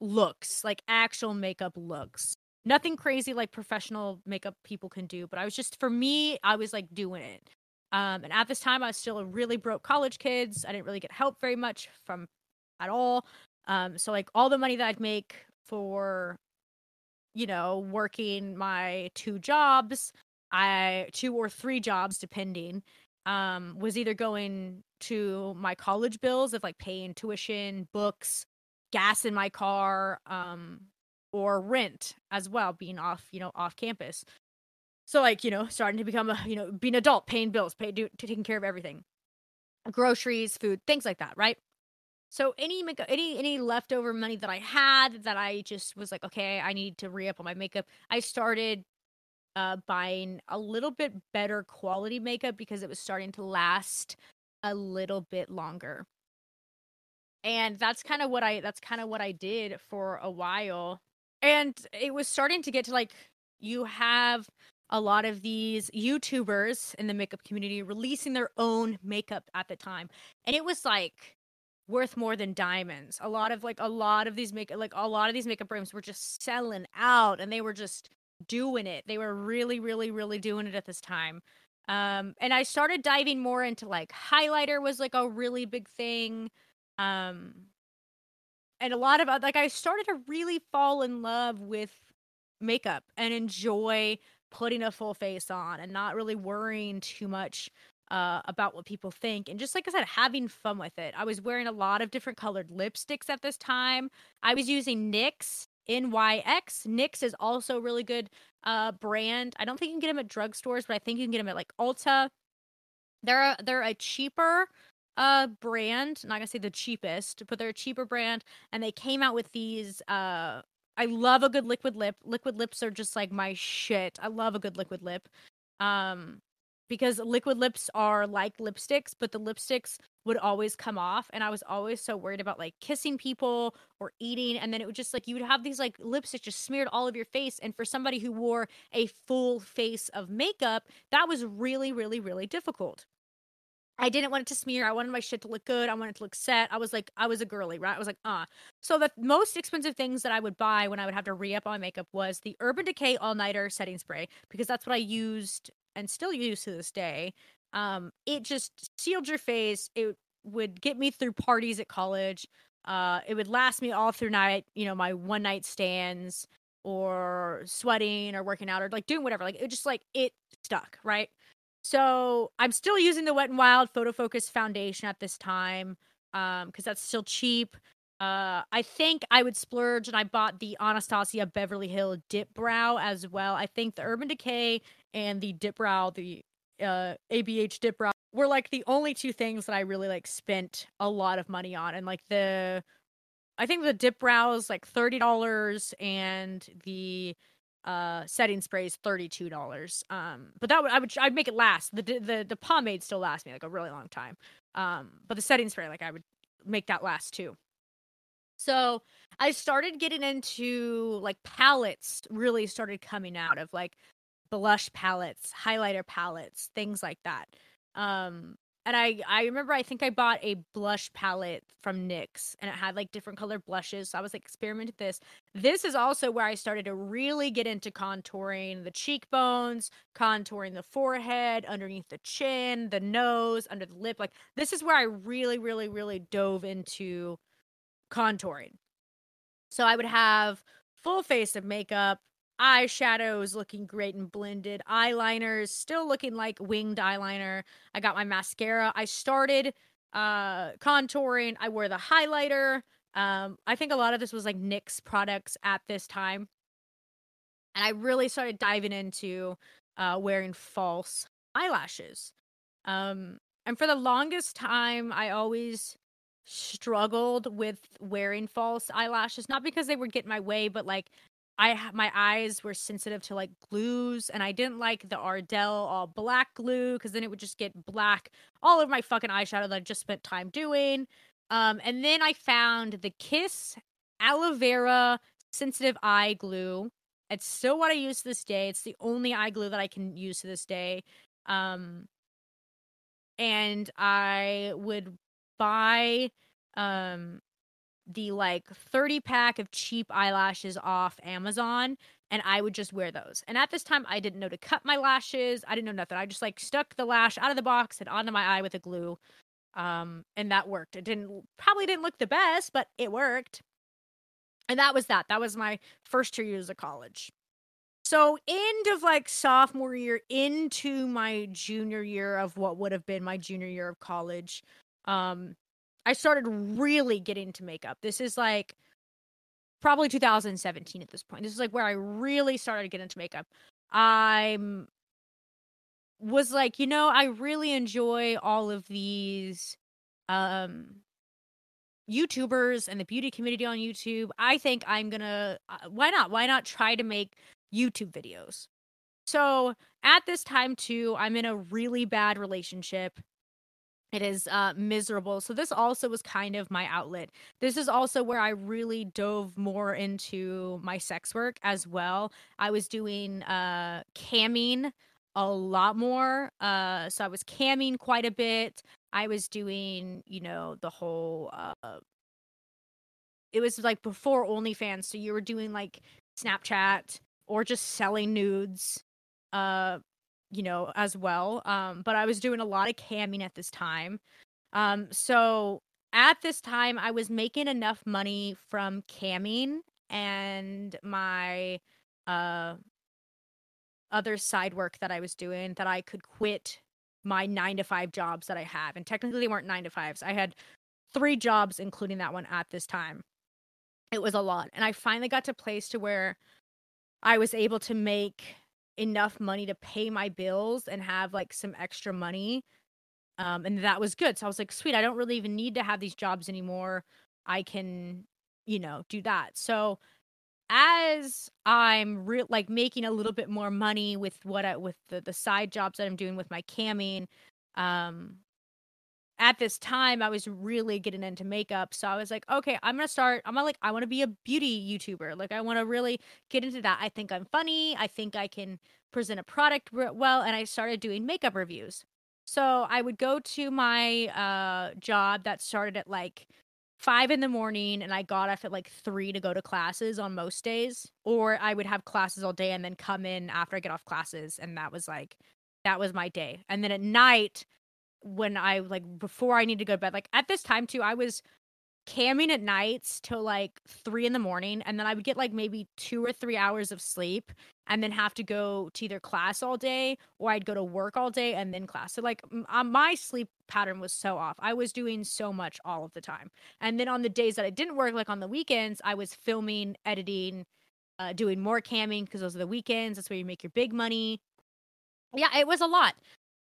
looks, like actual makeup looks. Nothing crazy like professional makeup people can do, but I was just for me, I was like doing it. Um and at this time I was still a really broke college kids. I didn't really get help very much from at all. Um so like all the money that I'd make for you know, working my two jobs I two or three jobs depending um was either going to my college bills of like paying tuition, books, gas in my car, um or rent as well being off, you know, off campus. So like, you know, starting to become a, you know, being adult, paying bills, pay do, taking care of everything. Groceries, food, things like that, right? So any any any leftover money that I had that I just was like, okay, I need to re up on my makeup. I started uh, buying a little bit better quality makeup because it was starting to last a little bit longer. And that's kind of what I that's kind of what I did for a while. And it was starting to get to like you have a lot of these YouTubers in the makeup community releasing their own makeup at the time. And it was like worth more than diamonds. A lot of like a lot of these makeup like a lot of these makeup brands were just selling out and they were just doing it. They were really, really, really doing it at this time. Um, and I started diving more into like highlighter was like a really big thing. Um, and a lot of like I started to really fall in love with makeup and enjoy putting a full face on and not really worrying too much uh, about what people think and just like I said, having fun with it. I was wearing a lot of different colored lipsticks at this time. I was using NYX NYX. NYX is also a really good uh brand. I don't think you can get them at drugstores, but I think you can get them at like Ulta. They're a, they're a cheaper uh brand. Not gonna say the cheapest, but they're a cheaper brand, and they came out with these. Uh, I love a good liquid lip. Liquid lips are just like my shit. I love a good liquid lip. Um, because liquid lips are like lipsticks, but the lipsticks would always come off. And I was always so worried about like kissing people or eating. And then it would just like, you would have these like lipsticks just smeared all over your face. And for somebody who wore a full face of makeup, that was really, really, really difficult. I didn't want it to smear. I wanted my shit to look good. I wanted it to look set. I was like, I was a girly, right? I was like, uh. So the most expensive things that I would buy when I would have to re up on my makeup was the Urban Decay All Nighter Setting Spray because that's what I used and still use to this day. Um, it just sealed your face. It would get me through parties at college. Uh, it would last me all through night, you know, my one night stands or sweating or working out or like doing whatever. Like it just like it stuck, right? So I'm still using the Wet and Wild Photo Focus Foundation at this time um because that's still cheap. Uh, I think I would splurge and I bought the Anastasia Beverly Hill Dip Brow as well. I think the Urban Decay and the Dip Brow, the uh, ABH Dip Brow, were like the only two things that I really like spent a lot of money on. And like the, I think the Dip Brow is like thirty dollars and the uh setting spray is thirty-two dollars um but that would i would i'd make it last the the the pomade still lasts me like a really long time um but the setting spray like i would make that last too so I started getting into like palettes really started coming out of like blush palettes, highlighter palettes, things like that. Um, and I I remember I think I bought a blush palette from NYX and it had like different color blushes. So I was like experimenting with this. This is also where I started to really get into contouring the cheekbones, contouring the forehead, underneath the chin, the nose, under the lip. Like this is where I really, really, really dove into contouring. So I would have full face of makeup, eyeshadows looking great and blended, eyeliners still looking like winged eyeliner. I got my mascara. I started uh contouring. I wore the highlighter. Um I think a lot of this was like NYX products at this time. And I really started diving into uh wearing false eyelashes. Um and for the longest time I always struggled with wearing false eyelashes not because they would get in my way but like I my eyes were sensitive to like glues, and I didn't like the Ardell all black glue because then it would just get black all over my fucking eyeshadow that I just spent time doing. Um, and then I found the Kiss aloe vera sensitive eye glue. It's still what I use to this day. It's the only eye glue that I can use to this day. Um, and I would buy um the like 30 pack of cheap eyelashes off Amazon and I would just wear those. And at this time I didn't know to cut my lashes. I didn't know nothing. I just like stuck the lash out of the box and onto my eye with a glue. Um and that worked. It didn't probably didn't look the best, but it worked. And that was that. That was my first two years of college. So end of like sophomore year into my junior year of what would have been my junior year of college. Um I started really getting into makeup. This is like probably 2017 at this point. This is like where I really started to get into makeup. I'm was like, you know, I really enjoy all of these um YouTubers and the beauty community on YouTube. I think I'm going to uh, why not? Why not try to make YouTube videos? So, at this time too, I'm in a really bad relationship it is uh, miserable. So this also was kind of my outlet. This is also where I really dove more into my sex work as well. I was doing uh, camming a lot more. Uh, so I was camming quite a bit. I was doing, you know, the whole. Uh, it was like before OnlyFans, so you were doing like Snapchat or just selling nudes. Uh, you know, as well. Um, but I was doing a lot of camming at this time. Um, so at this time, I was making enough money from camming and my uh other side work that I was doing that I could quit my nine to five jobs that I have. And technically, they weren't nine to fives. I had three jobs, including that one at this time. It was a lot. And I finally got to a place to where I was able to make enough money to pay my bills and have like some extra money. Um, and that was good. So I was like, sweet, I don't really even need to have these jobs anymore. I can, you know, do that. So as I'm re- like making a little bit more money with what I with the, the side jobs that I'm doing with my camming, um, at this time I was really getting into makeup. So I was like, okay, I'm gonna start. I'm gonna like, I want to be a beauty YouTuber. Like, I want to really get into that. I think I'm funny. I think I can present a product well. And I started doing makeup reviews. So I would go to my uh, job that started at like five in the morning and I got off at like three to go to classes on most days. Or I would have classes all day and then come in after I get off classes. And that was like, that was my day. And then at night, when I like before I need to go to bed. Like at this time too, I was camming at nights till like three in the morning, and then I would get like maybe two or three hours of sleep, and then have to go to either class all day or I'd go to work all day and then class. So like um, my sleep pattern was so off. I was doing so much all of the time, and then on the days that I didn't work, like on the weekends, I was filming, editing. Uh, doing more camming because those are the weekends. That's where you make your big money. Yeah, it was a lot.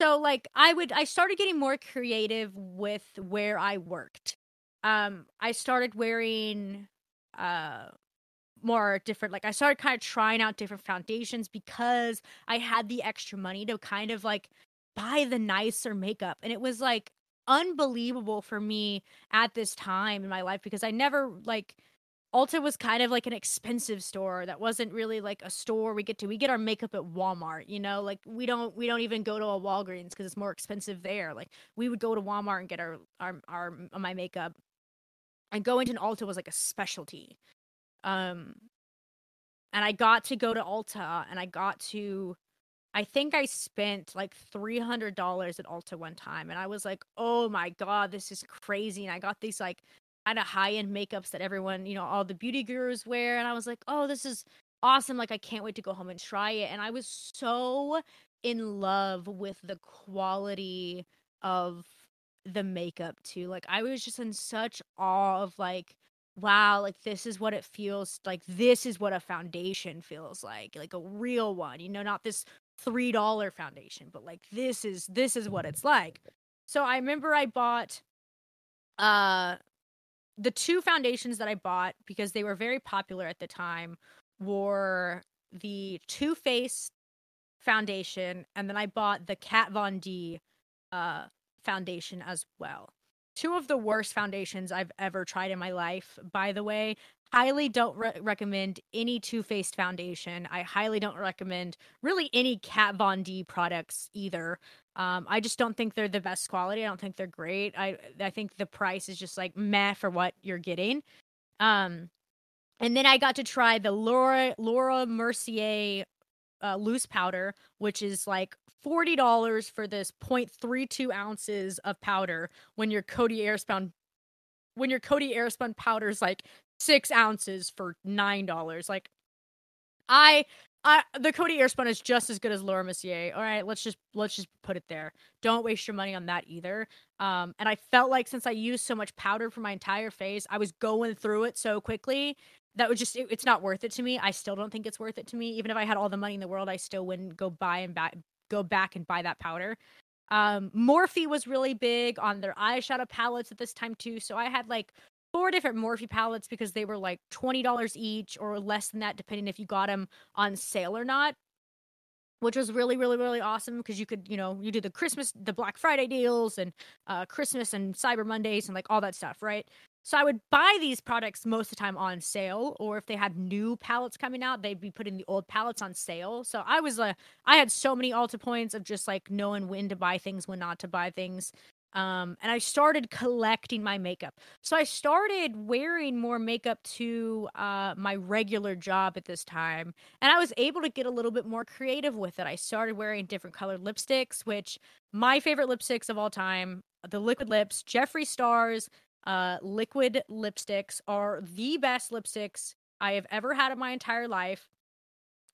So like I would I started getting more creative with where I worked. Um I started wearing uh more different like I started kind of trying out different foundations because I had the extra money to kind of like buy the nicer makeup and it was like unbelievable for me at this time in my life because I never like Ulta was kind of like an expensive store that wasn't really like a store we get to. We get our makeup at Walmart, you know, like we don't we don't even go to a Walgreens because it's more expensive there. Like we would go to Walmart and get our our our my makeup, and going to an Ulta was like a specialty. Um, and I got to go to Ulta and I got to I think I spent like $300 at Ulta one time and I was like, "Oh my god, this is crazy." And I got these like kind of high-end makeups that everyone, you know, all the beauty gurus wear and I was like, "Oh, this is awesome. Like I can't wait to go home and try it." And I was so in love with the quality of the makeup too. Like I was just in such awe of like wow, like this is what it feels like. This is what a foundation feels like, like a real one, you know, not this three dollar foundation, but like this is this is what it's like. So I remember I bought uh the two foundations that I bought because they were very popular at the time were the Too Faced foundation, and then I bought the Kat Von D uh foundation as well two of the worst foundations I've ever tried in my life, by the way. Highly don't re- recommend any Too Faced foundation. I highly don't recommend really any Kat Von D products either. Um, I just don't think they're the best quality. I don't think they're great. I I think the price is just like meh for what you're getting. Um, and then I got to try the Laura Laura Mercier uh, loose powder, which is like forty dollars for this 0.32 ounces of powder. When your Coty Airspun, when your Coty Airspun powder is like six ounces for nine dollars. Like, I, The Coty Airspun is just as good as Laura Mercier. All right, let's just let's just put it there. Don't waste your money on that either. Um, and I felt like since I used so much powder for my entire face, I was going through it so quickly that would just it, it's not worth it to me. I still don't think it's worth it to me. Even if I had all the money in the world, I still wouldn't go buy and buy go back and buy that powder. Um, Morphe was really big on their eyeshadow palettes at this time too. So I had like four different Morphe palettes because they were like twenty dollars each or less than that, depending if you got them on sale or not. Which was really, really, really awesome because you could, you know, you do the Christmas, the Black Friday deals and uh, Christmas and Cyber Mondays and like all that stuff, right? So I would buy these products most of the time on sale, or if they had new palettes coming out, they'd be putting the old palettes on sale. So I was uh, I had so many Ulta points of just like knowing when to buy things, when not to buy things. Um, and I started collecting my makeup. So I started wearing more makeup to uh, my regular job at this time, and I was able to get a little bit more creative with it. I started wearing different colored lipsticks, which my favorite lipsticks of all time, the Liquid Lips, Jeffree Stars, uh, liquid lipsticks are the best lipsticks I have ever had in my entire life.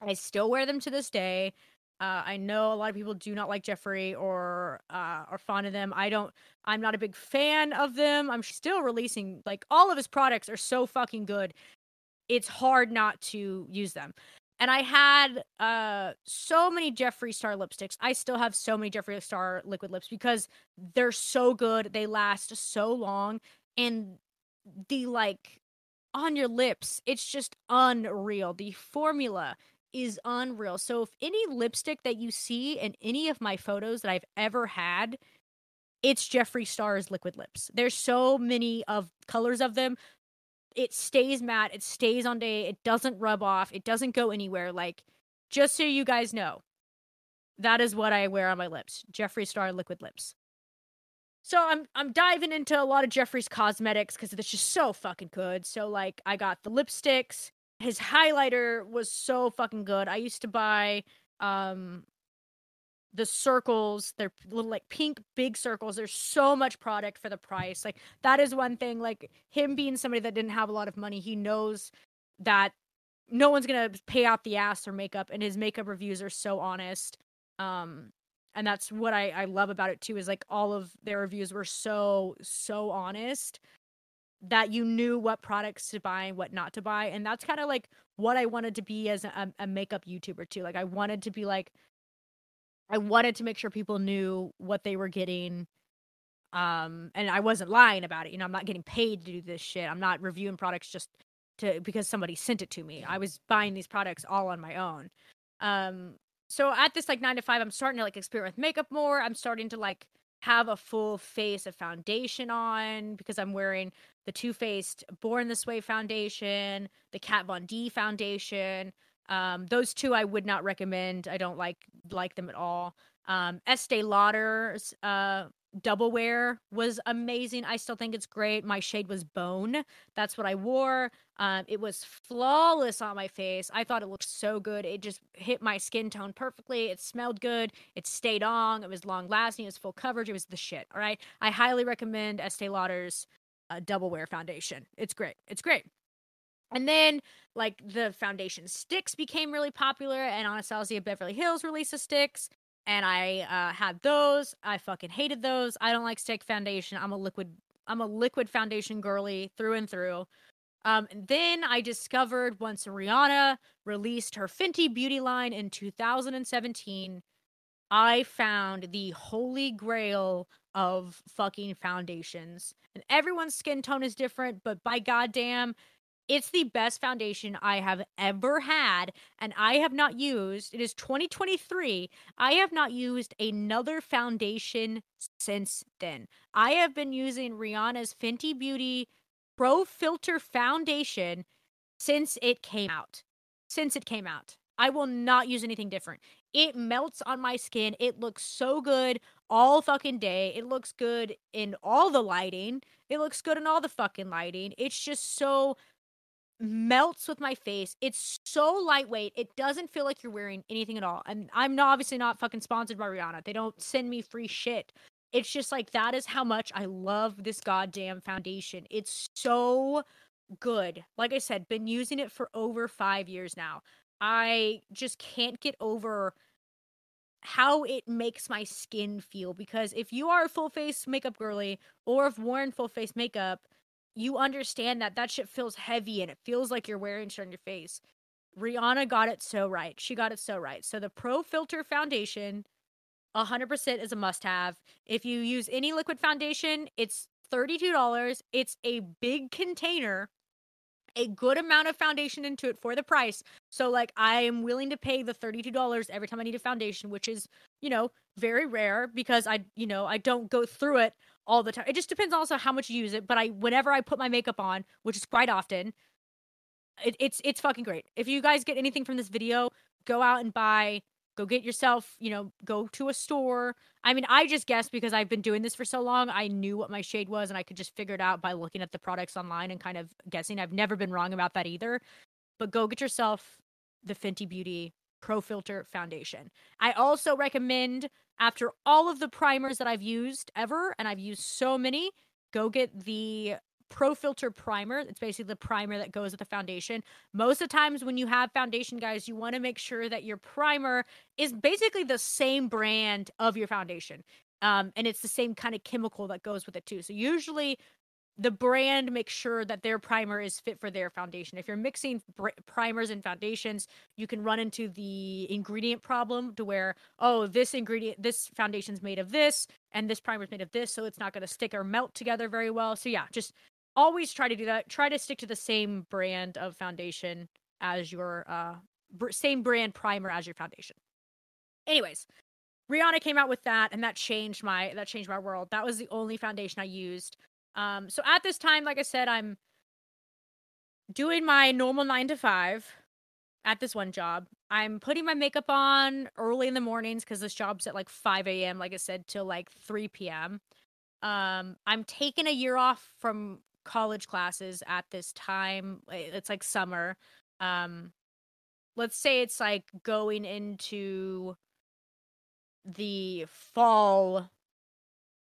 I still wear them to this day. Uh, I know a lot of people do not like Jeffree or uh, are fond of them. I don't. I'm not a big fan of them. I'm still releasing like all of his products are so fucking good. It's hard not to use them. And I had uh so many Jeffree Star lipsticks. I still have so many Jeffree Star liquid lips because they're so good. They last so long and the like on your lips, it's just unreal. The formula is unreal. So if any lipstick that you see in any of my photos that I've ever had, it's Jeffree Star's liquid lips. There's so many of colors of them. It stays matte, it stays on day, it doesn't rub off, it doesn't go anywhere. Like, just so you guys know, that is what I wear on my lips. Jeffree Star liquid lips. So I'm I'm diving into a lot of Jeffree's cosmetics because it's just so fucking good. So like I got the lipsticks. His highlighter was so fucking good. I used to buy um the circles they're little like pink big circles there's so much product for the price like that is one thing like him being somebody that didn't have a lot of money he knows that no one's gonna pay out the ass for makeup and his makeup reviews are so honest um and that's what I, I love about it too is like all of their reviews were so so honest that you knew what products to buy and what not to buy and that's kind of like what i wanted to be as a, a makeup youtuber too like i wanted to be like i wanted to make sure people knew what they were getting um and i wasn't lying about it you know i'm not getting paid to do this shit i'm not reviewing products just to because somebody sent it to me i was buying these products all on my own um so at this like nine to five, I'm starting to like experiment with makeup more. I'm starting to like have a full face of foundation on because I'm wearing the Too Faced Born This Way foundation, the Kat Von D foundation. Um, those two I would not recommend. I don't like like them at all. Um, Estee Lauder's uh, double wear was amazing. I still think it's great. My shade was bone. That's what I wore. Um, it was flawless on my face. I thought it looked so good. It just hit my skin tone perfectly. It smelled good. It stayed on. It was long lasting. It was full coverage. It was the shit. All right. I highly recommend Estee Lauder's uh, double wear foundation. It's great. It's great. And then, like, the foundation sticks became really popular, and Anastasia Beverly Hills released the sticks and I uh, had those. I fucking hated those. I don't like stick foundation. I'm a liquid. I'm a liquid foundation girly through and through. Um, and then I discovered once Rihanna released her Fenty Beauty line in 2017, I found the holy grail of fucking foundations. And everyone's skin tone is different, but by goddamn, it's the best foundation I have ever had, and I have not used. It is 2023. I have not used another foundation since then. I have been using Rihanna's Fenty Beauty Pro Filt'r Foundation since it came out. Since it came out. I will not use anything different. It melts on my skin. It looks so good all fucking day. It looks good in all the lighting. It looks good in all the fucking lighting. It's just so melts with my face. It's so lightweight. It doesn't feel like you're wearing anything at all. And I'm obviously not fucking sponsored by Rihanna. They don't send me free shit. It's just like that is how much I love this goddamn foundation. It's so good. Like I said, been using it for over 5 years now. I just can't get over how it makes my skin feel because if you are a full face makeup girly or have worn full face makeup, you understand that that shit feels heavy and it feels like you're wearing shit on your face. Rihanna got it so right. She got it so right. So the Pro Filt'r Foundation 100% is a must have. If you use any liquid foundation, it's $32. It's a big container, a good amount of foundation into it for the price. So like I am willing to pay the $32 every time I need a foundation, which is, you know, very rare because I, you know, I don't go through it all the time. It just depends also how much you use it. But I, whenever I put my makeup on, which is quite often, it, it's it's fucking great. If you guys get anything from this video, go out and buy. Go get yourself, you know, go to a store. I mean, I just guessed because I've been doing this for so long. I knew what my shade was, and I could just figure it out by looking at the products online and kind of guessing. I've never been wrong about that either. But go get yourself the Fenty Beauty Pro Filt'r Foundation. I also recommend after all of the primers that I've used ever, and I've used so many, go get the Pro Filt'r Primer. It's basically the primer that goes with the foundation. Most of the times when you have foundation, guys, you want to make sure that your primer is basically the same brand of your foundation. Um, and it's the same kind of chemical that goes with it too. So usually the brand makes sure that their primer is fit for their foundation. If you're mixing br- primers and foundations, you can run into the ingredient problem to where, oh, this ingredient, this foundation's made of this, and this primer's made of this, so it's not going to stick or melt together very well. So, yeah, just always try to do that. Try to stick to the same brand of foundation as your, uh, br- same brand primer as your foundation. Anyways, Rihanna came out with that, and that changed my that changed my world. That was the only foundation I used. Um, so at this time, like I said, I'm doing my normal nine to five at this one job. I'm putting my makeup on early in the mornings because this job's at like 5 a.m., like I said, till like 3 p.m. Um, I'm taking a year off from college classes at this time. It's like summer. Um, let's say it's like going into the fall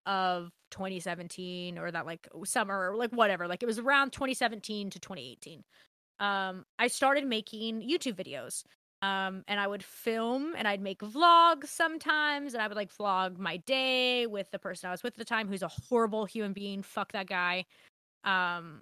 of 2017 or that like summer or like whatever like it was around 2017 to 2018 um i started making youtube videos um and i would film and i'd make vlogs sometimes and i would like vlog my day with the person i was with at the time who's a horrible human being fuck that guy um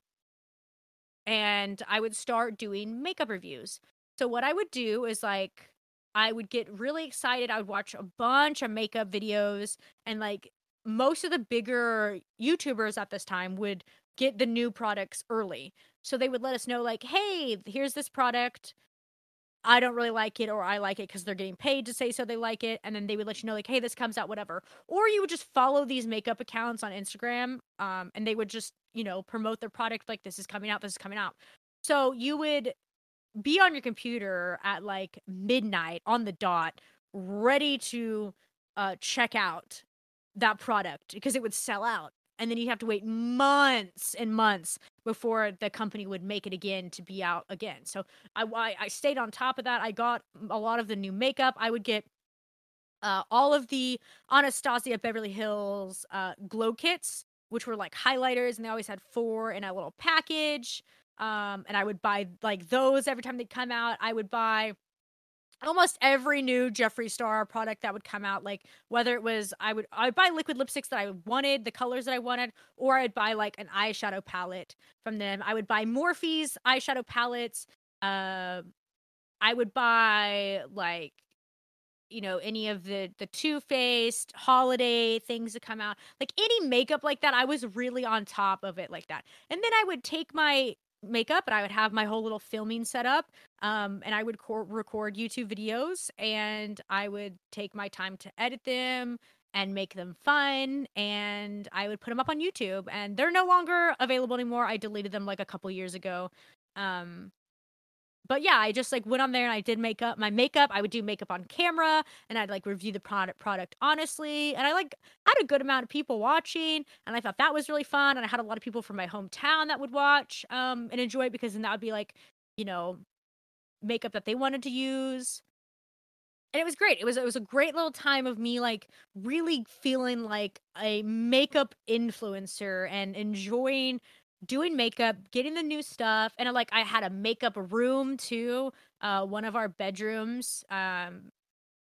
and i would start doing makeup reviews so what i would do is like I would get really excited. I would watch a bunch of makeup videos and like most of the bigger YouTubers at this time would get the new products early. So they would let us know, like, hey, here's this product. I don't really like it or I like it because they're getting paid to say so they like it. And then they would let you know, like, hey, this comes out, whatever. Or you would just follow these makeup accounts on Instagram um, and they would just, you know, promote their product like this is coming out, this is coming out. So you would be on your computer at like midnight on the dot, ready to uh, check out that product because it would sell out and then you'd have to wait months and months before the company would make it again to be out again. So I, I, I stayed on top of that. I got a lot of the new makeup. I would get uh, all of the Anastasia Beverly Hills uh, glow kits, which were like highlighters, and they always had four in a little package. Um, and I would buy like those every time they'd come out. I would buy almost every new Jeffree Star product that would come out, like whether it was I would I would buy liquid lipsticks that I wanted, the colors that I wanted, or I'd buy like an eyeshadow palette from them. I would buy Morphe's eyeshadow palettes. Uh, I would buy like you know any of the the Too Faced holiday things that come out, like any makeup like that. I was really on top of it like that, and then I would take my makeup and I would have my whole little filming set up. Um, and I would co- record YouTube videos and I would take my time to edit them and make them fun. And I would put them up on YouTube and they're no longer available anymore. I deleted them like a couple years ago. Um, but yeah, I just like went on there and I did makeup. My makeup, I would do makeup on camera and I'd like review the product product honestly. And I like had a good amount of people watching and I thought that was really fun. And I had a lot of people from my hometown that would watch um and enjoy it because then that would be like, you know, makeup that they wanted to use. And it was great. It was it was a great little time of me like really feeling like a makeup influencer and enjoying doing makeup, getting the new stuff, and like I had a makeup room too. Uh, one of our bedrooms. Um,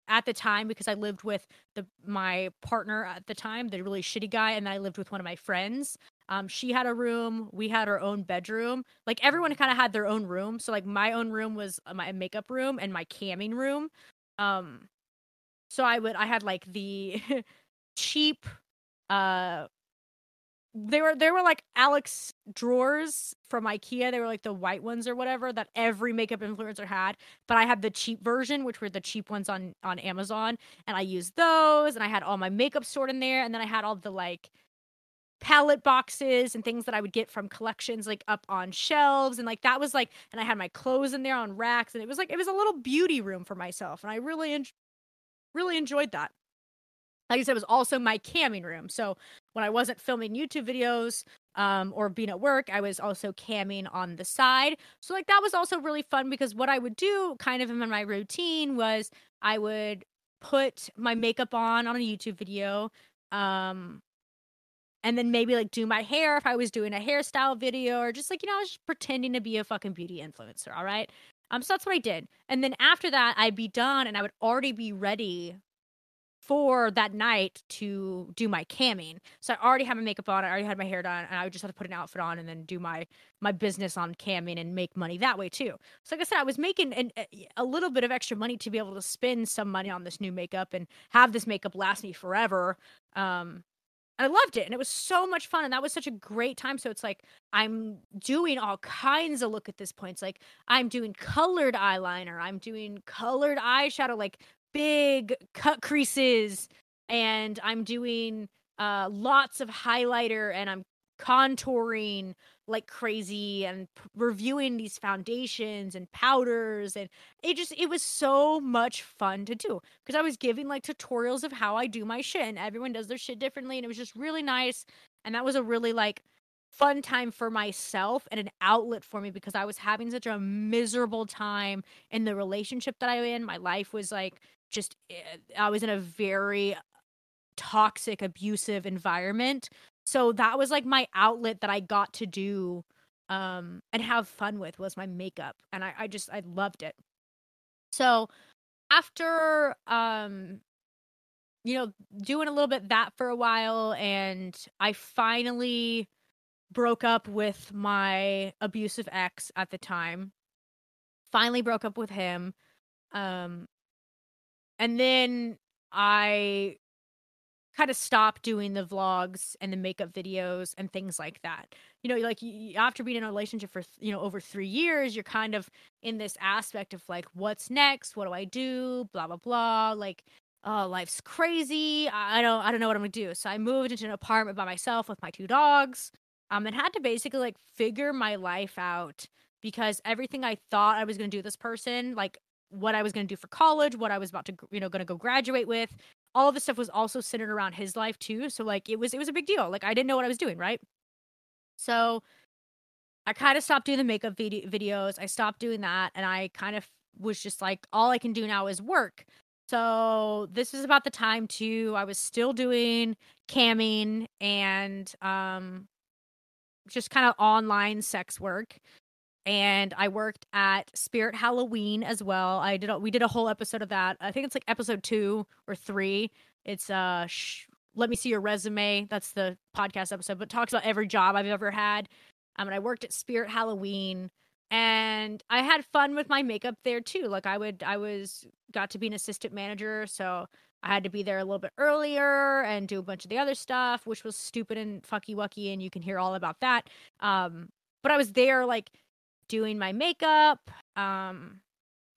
at the time because I lived with the my partner at the time, the really shitty guy, and I lived with one of my friends. Um, she had a room, we had our own bedroom. Like everyone kind of had their own room. So like my own room was uh, my makeup room and my camming room. Um, so I would I had like the cheap uh they were they were like Alex drawers from IKEA. They were like the white ones or whatever that every makeup influencer had. But I had the cheap version, which were the cheap ones on on Amazon, and I used those. And I had all my makeup stored in there, and then I had all the like palette boxes and things that I would get from collections like up on shelves and like that was like and I had my clothes in there on racks and it was like it was a little beauty room for myself and I really en- really enjoyed that like I said, it was also my camming room. So when I wasn't filming YouTube videos um, or being at work, I was also camming on the side. So like that was also really fun because what I would do kind of in my routine was I would put my makeup on on a YouTube video. Um, and then maybe like do my hair if I was doing a hairstyle video or just like, you know, I was just pretending to be a fucking beauty influencer. All right. Um, so that's what I did. And then after that, I'd be done and I would already be ready for that night to do my camming. So I already had my makeup on, I already had my hair done, and I would just have to put an outfit on and then do my my business on camming and make money that way too. So like I said, I was making an, a little bit of extra money to be able to spend some money on this new makeup and have this makeup last me forever. Um, and I loved it, and it was so much fun, and that was such a great time. So it's like I'm doing all kinds of look at this point. It's like I'm doing colored eyeliner, I'm doing colored eyeshadow, like big cut creases and I'm doing uh lots of highlighter and I'm contouring like crazy and p- reviewing these foundations and powders and it just it was so much fun to do because I was giving like tutorials of how I do my shit and everyone does their shit differently and it was just really nice and that was a really like fun time for myself and an outlet for me because I was having such a miserable time in the relationship that I'm in. My life was like just eh, I was in a very toxic, abusive environment. So that was like my outlet that I got to do um and have fun with was my makeup. And I, I just I loved it. So after um you know doing a little bit that for a while and I finally broke up with my abusive ex at the time. Finally broke up with him. Um and then I kind of stopped doing the vlogs and the makeup videos and things like that. You know, like you, after being in a relationship for you know over three years, you're kind of in this aspect of like, what's next? What do I do? Blah blah blah. Like, oh, life's crazy. I don't I don't know what I'm gonna do. So I moved into an apartment by myself with my two dogs. Um, and had to basically like figure my life out because everything I thought I was gonna do this person, like what I was gonna do for college, what I was about to you know gonna go graduate with, all of this stuff was also centered around his life too. So like it was it was a big deal. Like I didn't know what I was doing, right? So I kind of stopped doing the makeup vid- videos. I stopped doing that and I kind of was just like all I can do now is work. So this was about the time too I was still doing camming and um just kind of online sex work and I worked at Spirit Halloween as well. I did a, we did a whole episode of that. I think it's like episode 2 or 3. It's uh sh- let me see your resume. That's the podcast episode, but talks about every job I've ever had. Um, and I worked at Spirit Halloween and I had fun with my makeup there too. Like I would I was got to be an assistant manager, so I had to be there a little bit earlier and do a bunch of the other stuff, which was stupid and fucky wucky, and you can hear all about that. Um, but I was there like doing my makeup. Um,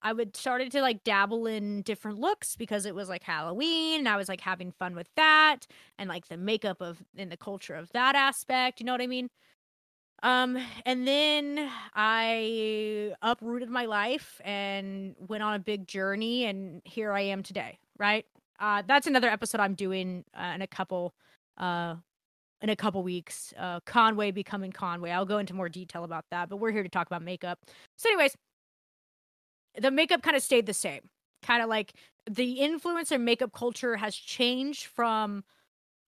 I would started to like dabble in different looks because it was like Halloween and I was like having fun with that and like the makeup of in the culture of that aspect, you know what I mean? Um and then I uprooted my life and went on a big journey and here I am today, right? Uh that's another episode I'm doing uh, in a couple uh in a couple weeks. Uh, Conway becoming Conway. I'll go into more detail about that, but we're here to talk about makeup. So, anyways, the makeup kind of stayed the same. Kind of like the influencer makeup culture has changed from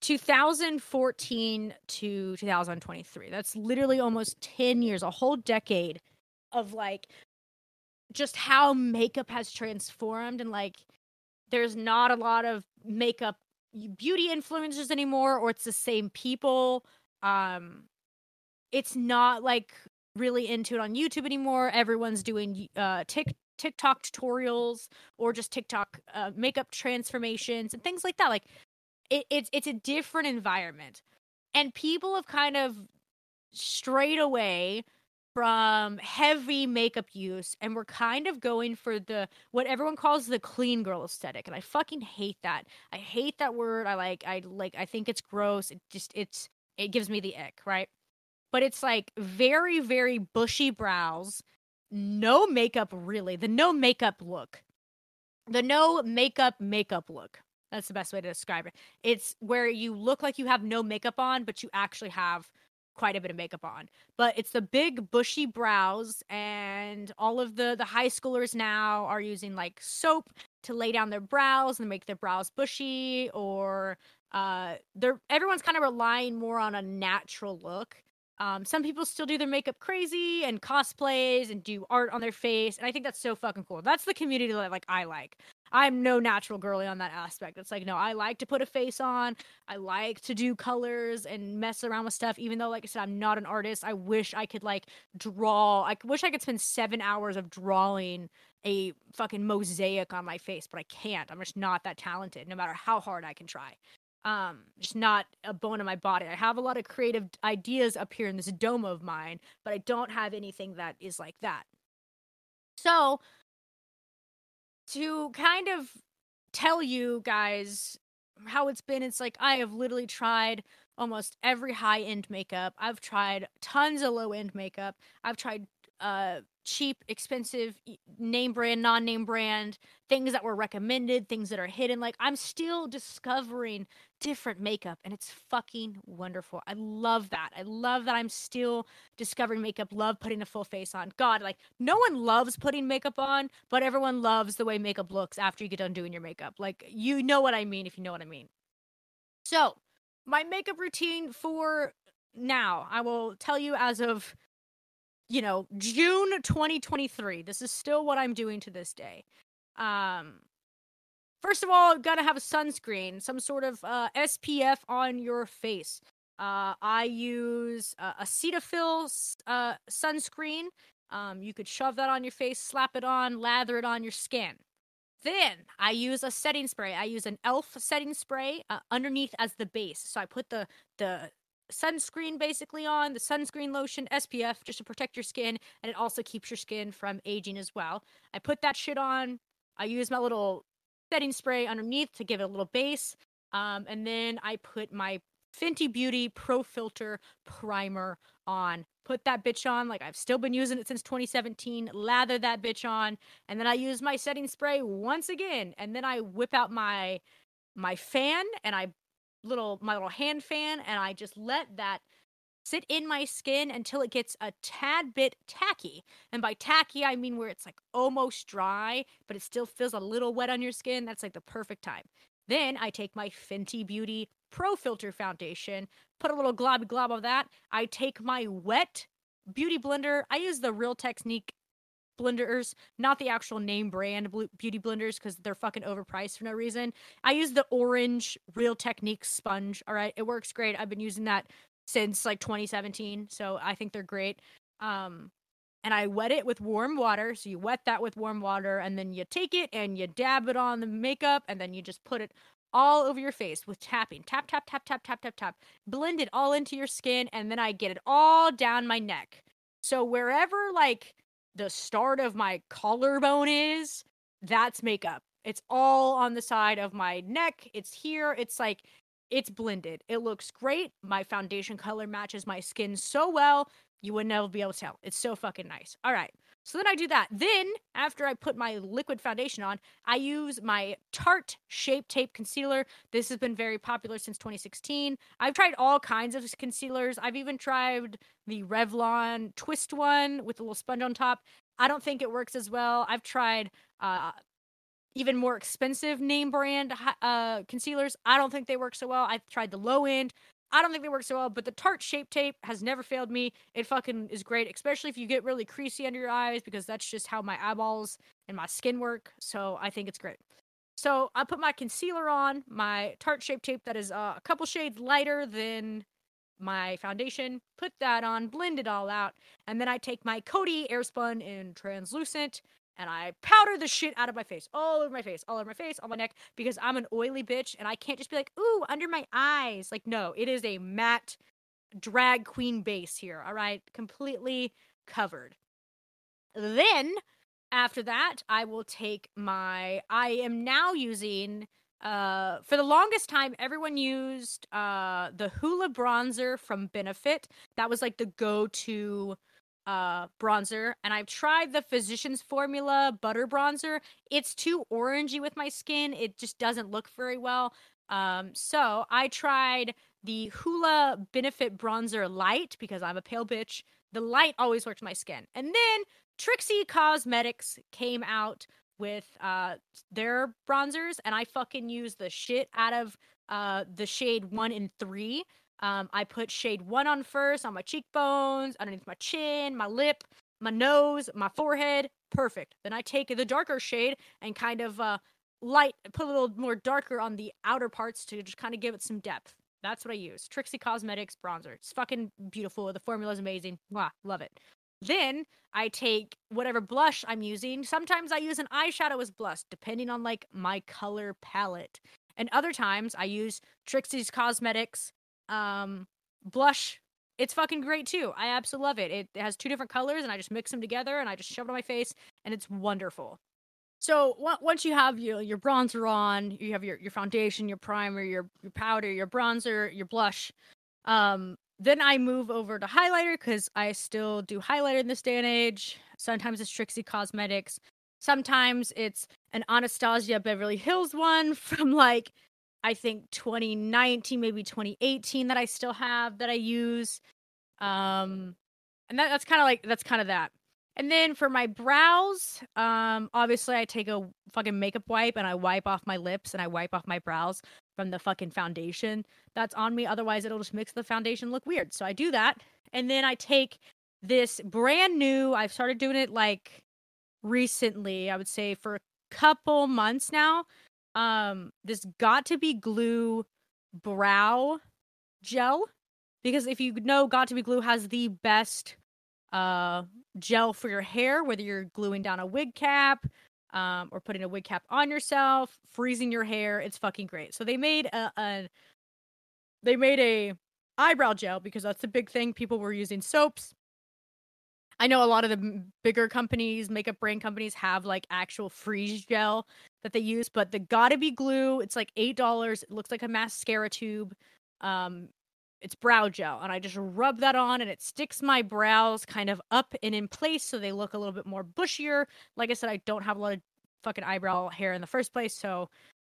2014 to 2023. That's literally almost 10 years, a whole decade of like just how makeup has transformed and like there's not a lot of makeup beauty influencers anymore or it's the same people. Um it's not like really into it on youtube anymore. Everyone's doing uh Tik tiktok tutorials or just tiktok uh, makeup transformations and things like that. Like it, it's it's a different environment. And people have kind of strayed away from heavy makeup use and we're kind of going for the what everyone calls the clean girl aesthetic and I fucking hate that. I hate that word. I like I like I think it's gross. It just it's it gives me the ick, right? But it's like very very bushy brows, no makeup really. The no makeup look. The no makeup makeup look. That's the best way to describe it. It's where you look like you have no makeup on but you actually have quite a bit of makeup on. But it's the big bushy brows and all of the the high schoolers now are using like soap to lay down their brows and make their brows bushy or uh they're everyone's kind of relying more on a natural look. Um, some people still do their makeup crazy and cosplays and do art on their face, and I think that's so fucking cool. That's the community that like I like. I'm no natural girly on that aspect. It's like, no, I like to put a face on. I like to do colors and mess around with stuff. Even though, like I said, I'm not an artist. I wish I could like draw. I wish I could spend seven hours of drawing a fucking mosaic on my face, but I can't. I'm just not that talented, no matter how hard I can try. Um, just not a bone in my body. I have a lot of creative ideas up here in this dome of mine, but I don't have anything that is like that. So to kind of tell you guys how it's been, it's like I have literally tried almost every high end makeup. I've tried tons of low end makeup. I've tried uh cheap, expensive, name brand, non name brand, things that were recommended, things that are hidden. Like, I'm still discovering different makeup and it's fucking wonderful. I love that. I love that I'm still discovering makeup, love putting a full face on. God, like, no one loves putting makeup on, but everyone loves the way makeup looks after you get done doing your makeup. Like, you know what I mean if you know what I mean. So, my makeup routine for now, I will tell you as of you know, June 2023. This is still what I'm doing to this day. Um, first of all, gotta have a sunscreen, some sort of uh, SPF on your face. Uh, I use uh, Cetaphil uh, sunscreen. Um, you could shove that on your face, slap it on, lather it on your skin. Then I use a setting spray. I use an Elf setting spray uh, underneath as the base. So I put the the sunscreen basically on the sunscreen lotion SPF just to protect your skin, and it also keeps your skin from aging as well. I put that shit on. I use my little setting spray underneath to give it a little base, um, and then I put my Fenty Beauty Pro Filt'r primer on. Put that bitch on like I've still been using it since 2017. Lather that bitch on, and then I use my setting spray once again, and then I whip out my my fan and I little my little hand fan, and I just let that sit in my skin until it gets a tad bit tacky. And by tacky, I mean where it's like almost dry, but it still feels a little wet on your skin. That's like the perfect time. Then I take my Fenty Beauty Pro Filt'r foundation, put a little glob glob of that. I take my wet beauty blender. I use the Real Technique blenders, not the actual name brand beauty blenders because they're fucking overpriced for no reason. I use the orange Real Technique sponge. All right, it works great. I've been using that since like 2017, so I think they're great. Um, and I wet it with warm water. So you wet that with warm water, and then you take it and you dab it on the makeup, and then you just put it all over your face with tapping. Tap, tap, tap, tap, tap, tap, tap. Blend it all into your skin, and then I get it all down my neck. So wherever like the start of my collarbone is, that's makeup. It's all on the side of my neck. It's here. It's like it's blended. It looks great. My foundation color matches my skin so well. You would never be able to tell. It's so fucking nice. All right. So then I do that. Then, after I put my liquid foundation on, I use my Tarte Shape Tape Concealer. This has been very popular since 2016. I've tried all kinds of concealers. I've even tried the Revlon Twist one with a little sponge on top. I don't think it works as well. I've tried uh, even more expensive name brand uh, concealers. I don't think they work so well. I've tried the low end. I don't think they work so well, but the Tarte Shape Tape has never failed me. It fucking is great, especially if you get really creasy under your eyes, because that's just how my eyeballs and my skin work. So I think it's great. So I put my concealer on, my Tarte Shape Tape that is uh, a couple shades lighter than my foundation, put that on, blend it all out, and then I take my Coty Airspun in translucent and I powder the shit out of my face, all over my face, all over my face, on my neck, because I'm an oily bitch and I can't just be like, ooh, under my eyes. Like, no, it is a matte drag queen base here, all right? Completely covered. Then, after that, I will take my, I am now using, uh, for the longest time, everyone used, uh, the Hoola bronzer from Benefit. That was like the go to, uh bronzer and I've tried the Physicians Formula butter bronzer. It's too orangey with my skin. It just doesn't look very well. Um so I tried the Hoola Benefit bronzer light because I'm a pale bitch. The light always works my skin. And then Trixie Cosmetics came out with uh their bronzers and I fucking use the shit out of uh the shade 1 and 3 um, I put shade one on first on my cheekbones, underneath my chin, my lip, my nose, my forehead. Perfect. Then I take the darker shade and kind of uh, light, put a little more darker on the outer parts to just kind of give it some depth. That's what I use. Trixie Cosmetics bronzer. It's fucking beautiful. The formula is amazing. Wow, love it. Then I take whatever blush I'm using. Sometimes I use an eyeshadow as blush, depending on like my color palette. And other times I use Trixie's Cosmetics um, blush, it's fucking great too. I absolutely love it. It has two different colors, and I just mix them together, and I just shove it on my face, and it's wonderful. So once you have your your bronzer on, you have your, your foundation, your primer, your your powder, your bronzer, your blush. Um, then I move over to highlighter because I still do highlighter in this day and age. Sometimes it's Trixie Cosmetics. Sometimes it's an Anastasia Beverly Hills one from like I think 2019, maybe 2018 that I still have that I use. Um, and that, that's kind of like that's kind of that. And then for my brows, um, obviously I take a fucking makeup wipe and I wipe off my lips and I wipe off my brows from the fucking foundation that's on me. Otherwise, it'll just make the foundation look weird. So I do that, and then I take this brand new. I've started doing it like recently. I would say for a couple months now um this got to be glue brow gel because if you know got to be glue has the best uh gel for your hair whether you're gluing down a wig cap um, or putting a wig cap on yourself, freezing your hair. It's fucking great. So they made a, a they made a eyebrow gel because that's the big thing. People were using soaps. I know a lot of the bigger companies, makeup brand companies, have like actual freeze gel that they use, but the Gotta Be glue, it's like eight dollars. It looks like a mascara tube. Um, it's brow gel, and I just rub that on, and it sticks my brows kind of up and in place, so they look a little bit more bushier. Like I said, I don't have a lot of fucking eyebrow hair in the first place, so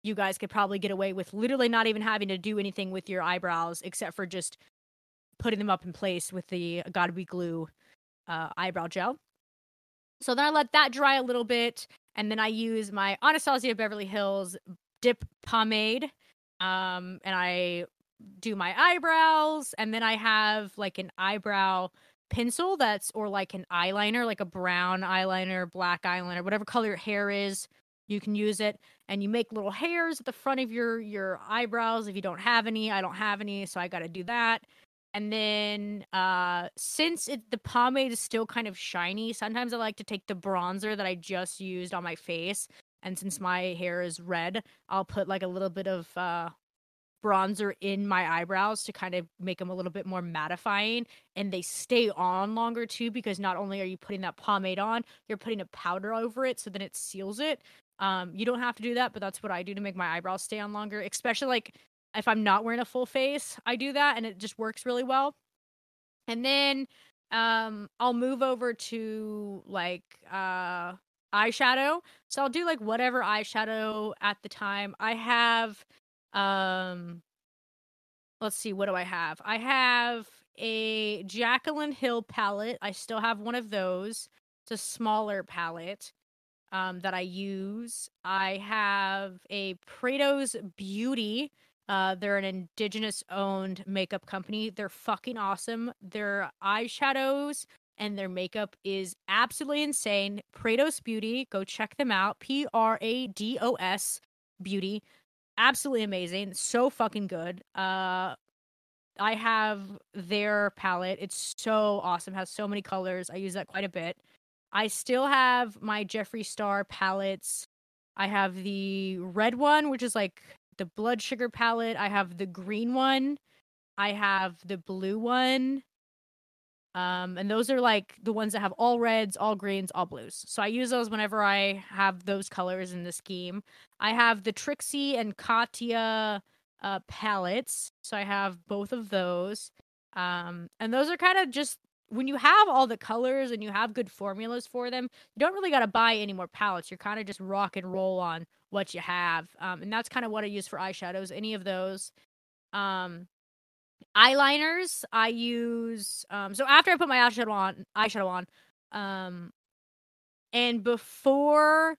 you guys could probably get away with literally not even having to do anything with your eyebrows except for just putting them up in place with the Gotta Be glue uh, eyebrow gel. So then I let that dry a little bit, and then I use my Anastasia Beverly Hills dip pomade, um, and I do my eyebrows, and then I have like an eyebrow pencil that's or like an eyeliner, like a brown eyeliner, black eyeliner, whatever color your hair is, you can use it. And you make little hairs at the front of your your eyebrows if you don't have any. I don't have any, so I got to do that. And then uh since it the pomade is still kind of shiny, sometimes I like to take the bronzer that I just used on my face. And since my hair is red, I'll put like a little bit of uh bronzer in my eyebrows to kind of make them a little bit more mattifying and they stay on longer too because not only are you putting that pomade on you're putting a powder over it so then it seals it um you don't have to do that but that's what i do to make my eyebrows stay on longer especially like if i'm not wearing a full face i do that and it just works really well. And then um i'll move over to like uh eyeshadow. So i'll do like whatever eyeshadow at the time. I have um let's see what do i have? I have a Jaclyn Hill palette. I still have one of those. It's a smaller palette um that i use. I have a prados beauty uh they're an indigenous owned makeup company. They're fucking awesome. Their eyeshadows and their makeup is absolutely insane. Prados beauty go check them out. P-r-a-d-o-s beauty. Absolutely amazing. So fucking good. Uh i have their palette. It's so awesome. Has so many colors. I use that quite a bit. I still have my jeffree star palettes. I have the red one which is like the blood sugar palette i have the green one i have the blue one um and those are like the ones that have all reds all greens all blues. So i use those whenever i have those colors in the scheme. I have the trixie and katya uh palettes so i have both of those um and those are kind of just when you have all the colors and you have good formulas for them you don't really got to buy any more palettes. You're kind of just rock and roll on what you have um and that's kind of what i use for eyeshadows any of those um eyeliners i use um so after i put my eyeshadow on eyeshadow on um and before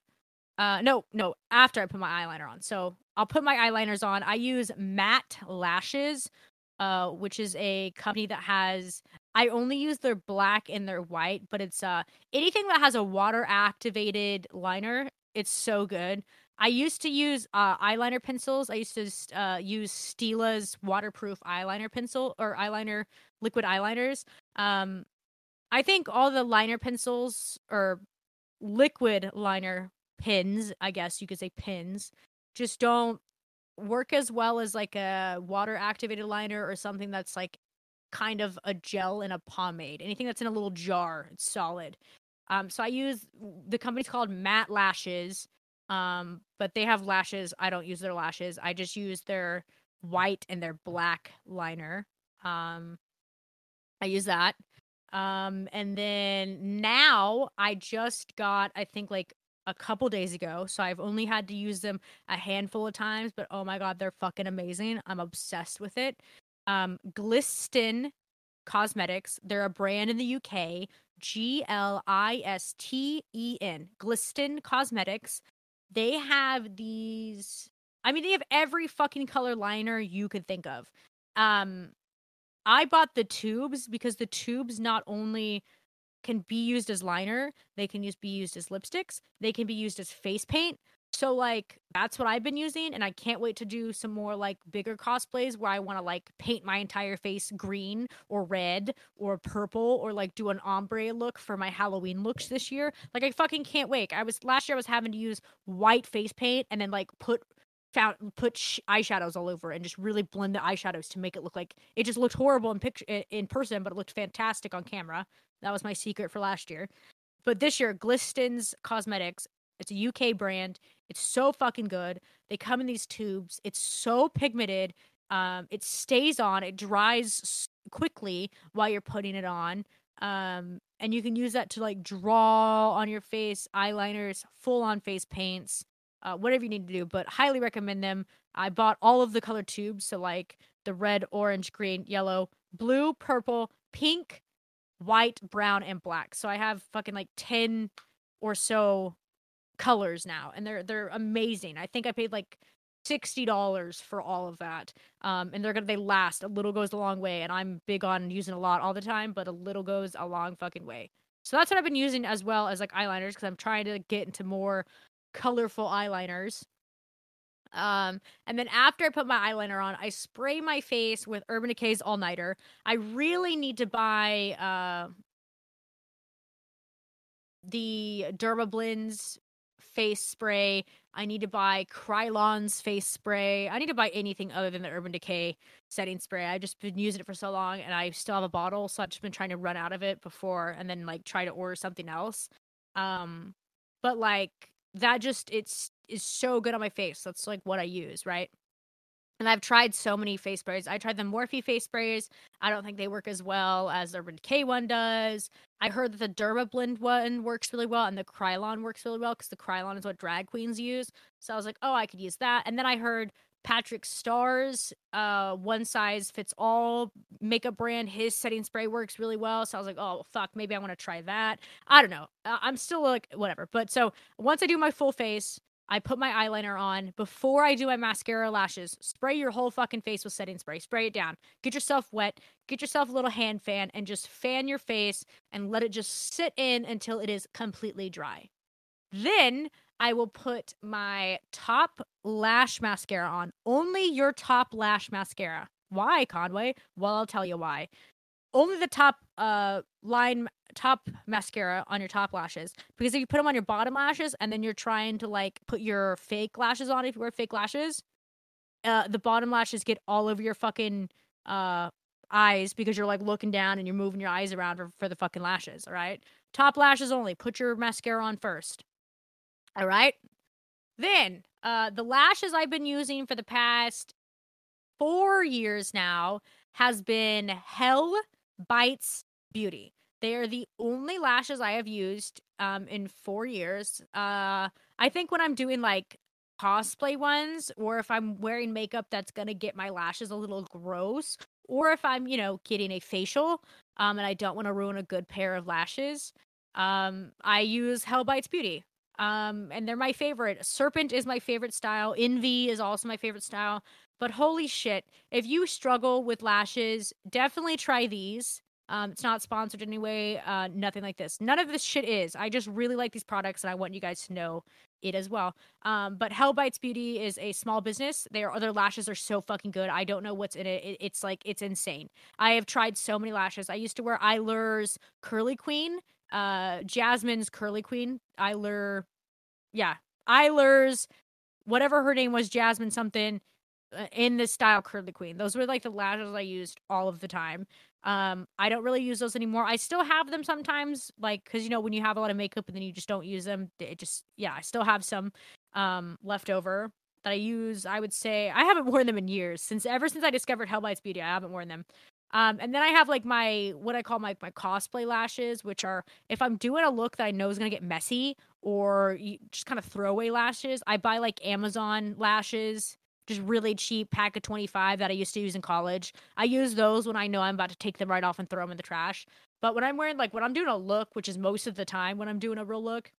uh no no after i put my eyeliner on. So i'll put my eyeliners on. I use matte lashes uh which is a company that has i only use their black and their white but it's uh anything that has a water activated liner it's so good I used to use uh, eyeliner pencils. I used to uh, use Stila's waterproof eyeliner pencil or eyeliner liquid eyeliners. Um, I think all the liner pencils or liquid liner pins, I guess you could say pins, just don't work as well as like a water activated liner or something that's like kind of a gel in a pomade. Anything that's in a little jar, it's solid. Um, so I use the company's called Matte Lashes. Um, but they have lashes. I don't use their lashes. I just use their white and their black liner. Um, I use that. Um, and then now I just got, I think like a couple days ago. So I've only had to use them a handful of times, but oh my god, they're fucking amazing. I'm obsessed with it. Um, Glisten Cosmetics. They're a brand in the UK. G L I S T E N. Glisten Cosmetics they have these I mean they have every fucking color liner you could think of. Um I bought the tubes because the tubes not only can be used as liner, they can use be used as lipsticks, they can be used as face paint. So like that's what I've been using and I can't wait to do some more like bigger cosplays where I want to like paint my entire face green or red or purple or like do an ombre look for my Halloween looks this year. Like I fucking can't wait. I was last year I was having to use white face paint and then like put found put sh- eyeshadows all over and just really blend the eyeshadows to make it look like it just looked horrible in picture in person but it looked fantastic on camera. That was my secret for last year. But this year Glistens Cosmetics it's a UK brand. It's so fucking good. They come in these tubes. It's so pigmented. Um, it stays on. It dries quickly while you're putting it on. Um, and you can use that to like draw on your face, eyeliners, full on face paints, uh, whatever you need to do. But highly recommend them. I bought all of the color tubes, so like the red, orange, green, yellow, blue, purple, pink, white, brown, and black. So I have fucking like ten or so colors now, and they're they're amazing. I think I paid like sixty dollars for all of that. Um, and they're gonna they last. A little goes a long way, and I'm big on using a lot all the time, but a little goes a long fucking way. So that's what I've been using as well as like eyeliners because I'm trying to get into more colorful eyeliners. Um, and then after I put my eyeliner on, I spray my face with Urban Decay's All Nighter. I really need to buy uh the Dermablends face spray. I need to buy Krylon's face spray. I need to buy anything other than the Urban Decay setting spray. I've just been using it for so long and I still have a bottle, so I've just been trying to run out of it before and then like try to order something else. Um but like that just it's is so good on my face. That's like what I use, right? And I've tried so many face sprays. I tried the Morphe face sprays. I don't think they work as well as the Urban Decay one does. I heard that the Dermablend one works really well and the Krylon works really well because the Krylon is what drag queens use. So I was like, oh, I could use that. And then I heard Patrick Starr's uh, one size fits all makeup brand. His setting spray works really well. So I was like, oh, fuck, maybe I want to try that. I don't know. I'm still like, whatever. But so once I do my full face, I put my eyeliner on before I do my mascara lashes. Spray your whole fucking face with setting spray. Spray it down. Get yourself wet. Get yourself a little hand fan and just fan your face and let it just sit in until it is completely dry. Then I will put my top lash mascara on. Only your top lash mascara. Why, Conway? Well, I'll tell you why. Only the top uh line top mascara on your top lashes because if you put them on your bottom lashes and then you're trying to like put your fake lashes on if you wear fake lashes uh the bottom lashes get all over your fucking uh eyes because you're like looking down and you're moving your eyes around for, for the fucking lashes all right? Top lashes only. Put your mascara on first all right? Then uh the lashes i've been using for the past four years now has been hell bites beauty they are the only lashes I have used um in 4 years. Uh I think when I'm doing like cosplay ones or if I'm wearing makeup that's to get my lashes a little gross or if I'm, you know, getting a facial um and I don't want to ruin a good pair of lashes, um I use Hell Bites Beauty. Um and they're my favorite. Serpent is my favorite style. Envy is also my favorite style. But holy shit, if you struggle with lashes, definitely try these. Um, it's not sponsored anyway. Uh, nothing like this. None of this shit is. I just really like these products, and I want you guys to know it as well. Um, but Hell Bites Beauty is a small business. Their other lashes are so fucking good. I don't know what's in it. it. It's like it's insane. I have tried so many lashes. I used to wear Eylure's Curly Queen, uh, Jasmine's Curly Queen, Eylure, yeah, Eylure's, whatever her name was, Jasmine something in the style Curly Queen. Those were like the lashes I used all of the time. Um, I don't really use those anymore. I still have them sometimes, like because you know when you have a lot of makeup and then you just don't use them, it just yeah, I still have some um left over that I use. I would say I haven't worn them in years since ever since I discovered Hell Bites Beauty. I haven't worn them. Um, and then I have like my what I call my my cosplay lashes, which are if I'm doing a look that I know is gonna get messy or just kind of throwaway lashes, I buy like Amazon lashes just really cheap pack of 25 that I used to use in college. I use those when I know I'm about to take them right off and throw them in the trash. But when I'm wearing like when I'm doing a look, which is most of the time when I'm doing a real look,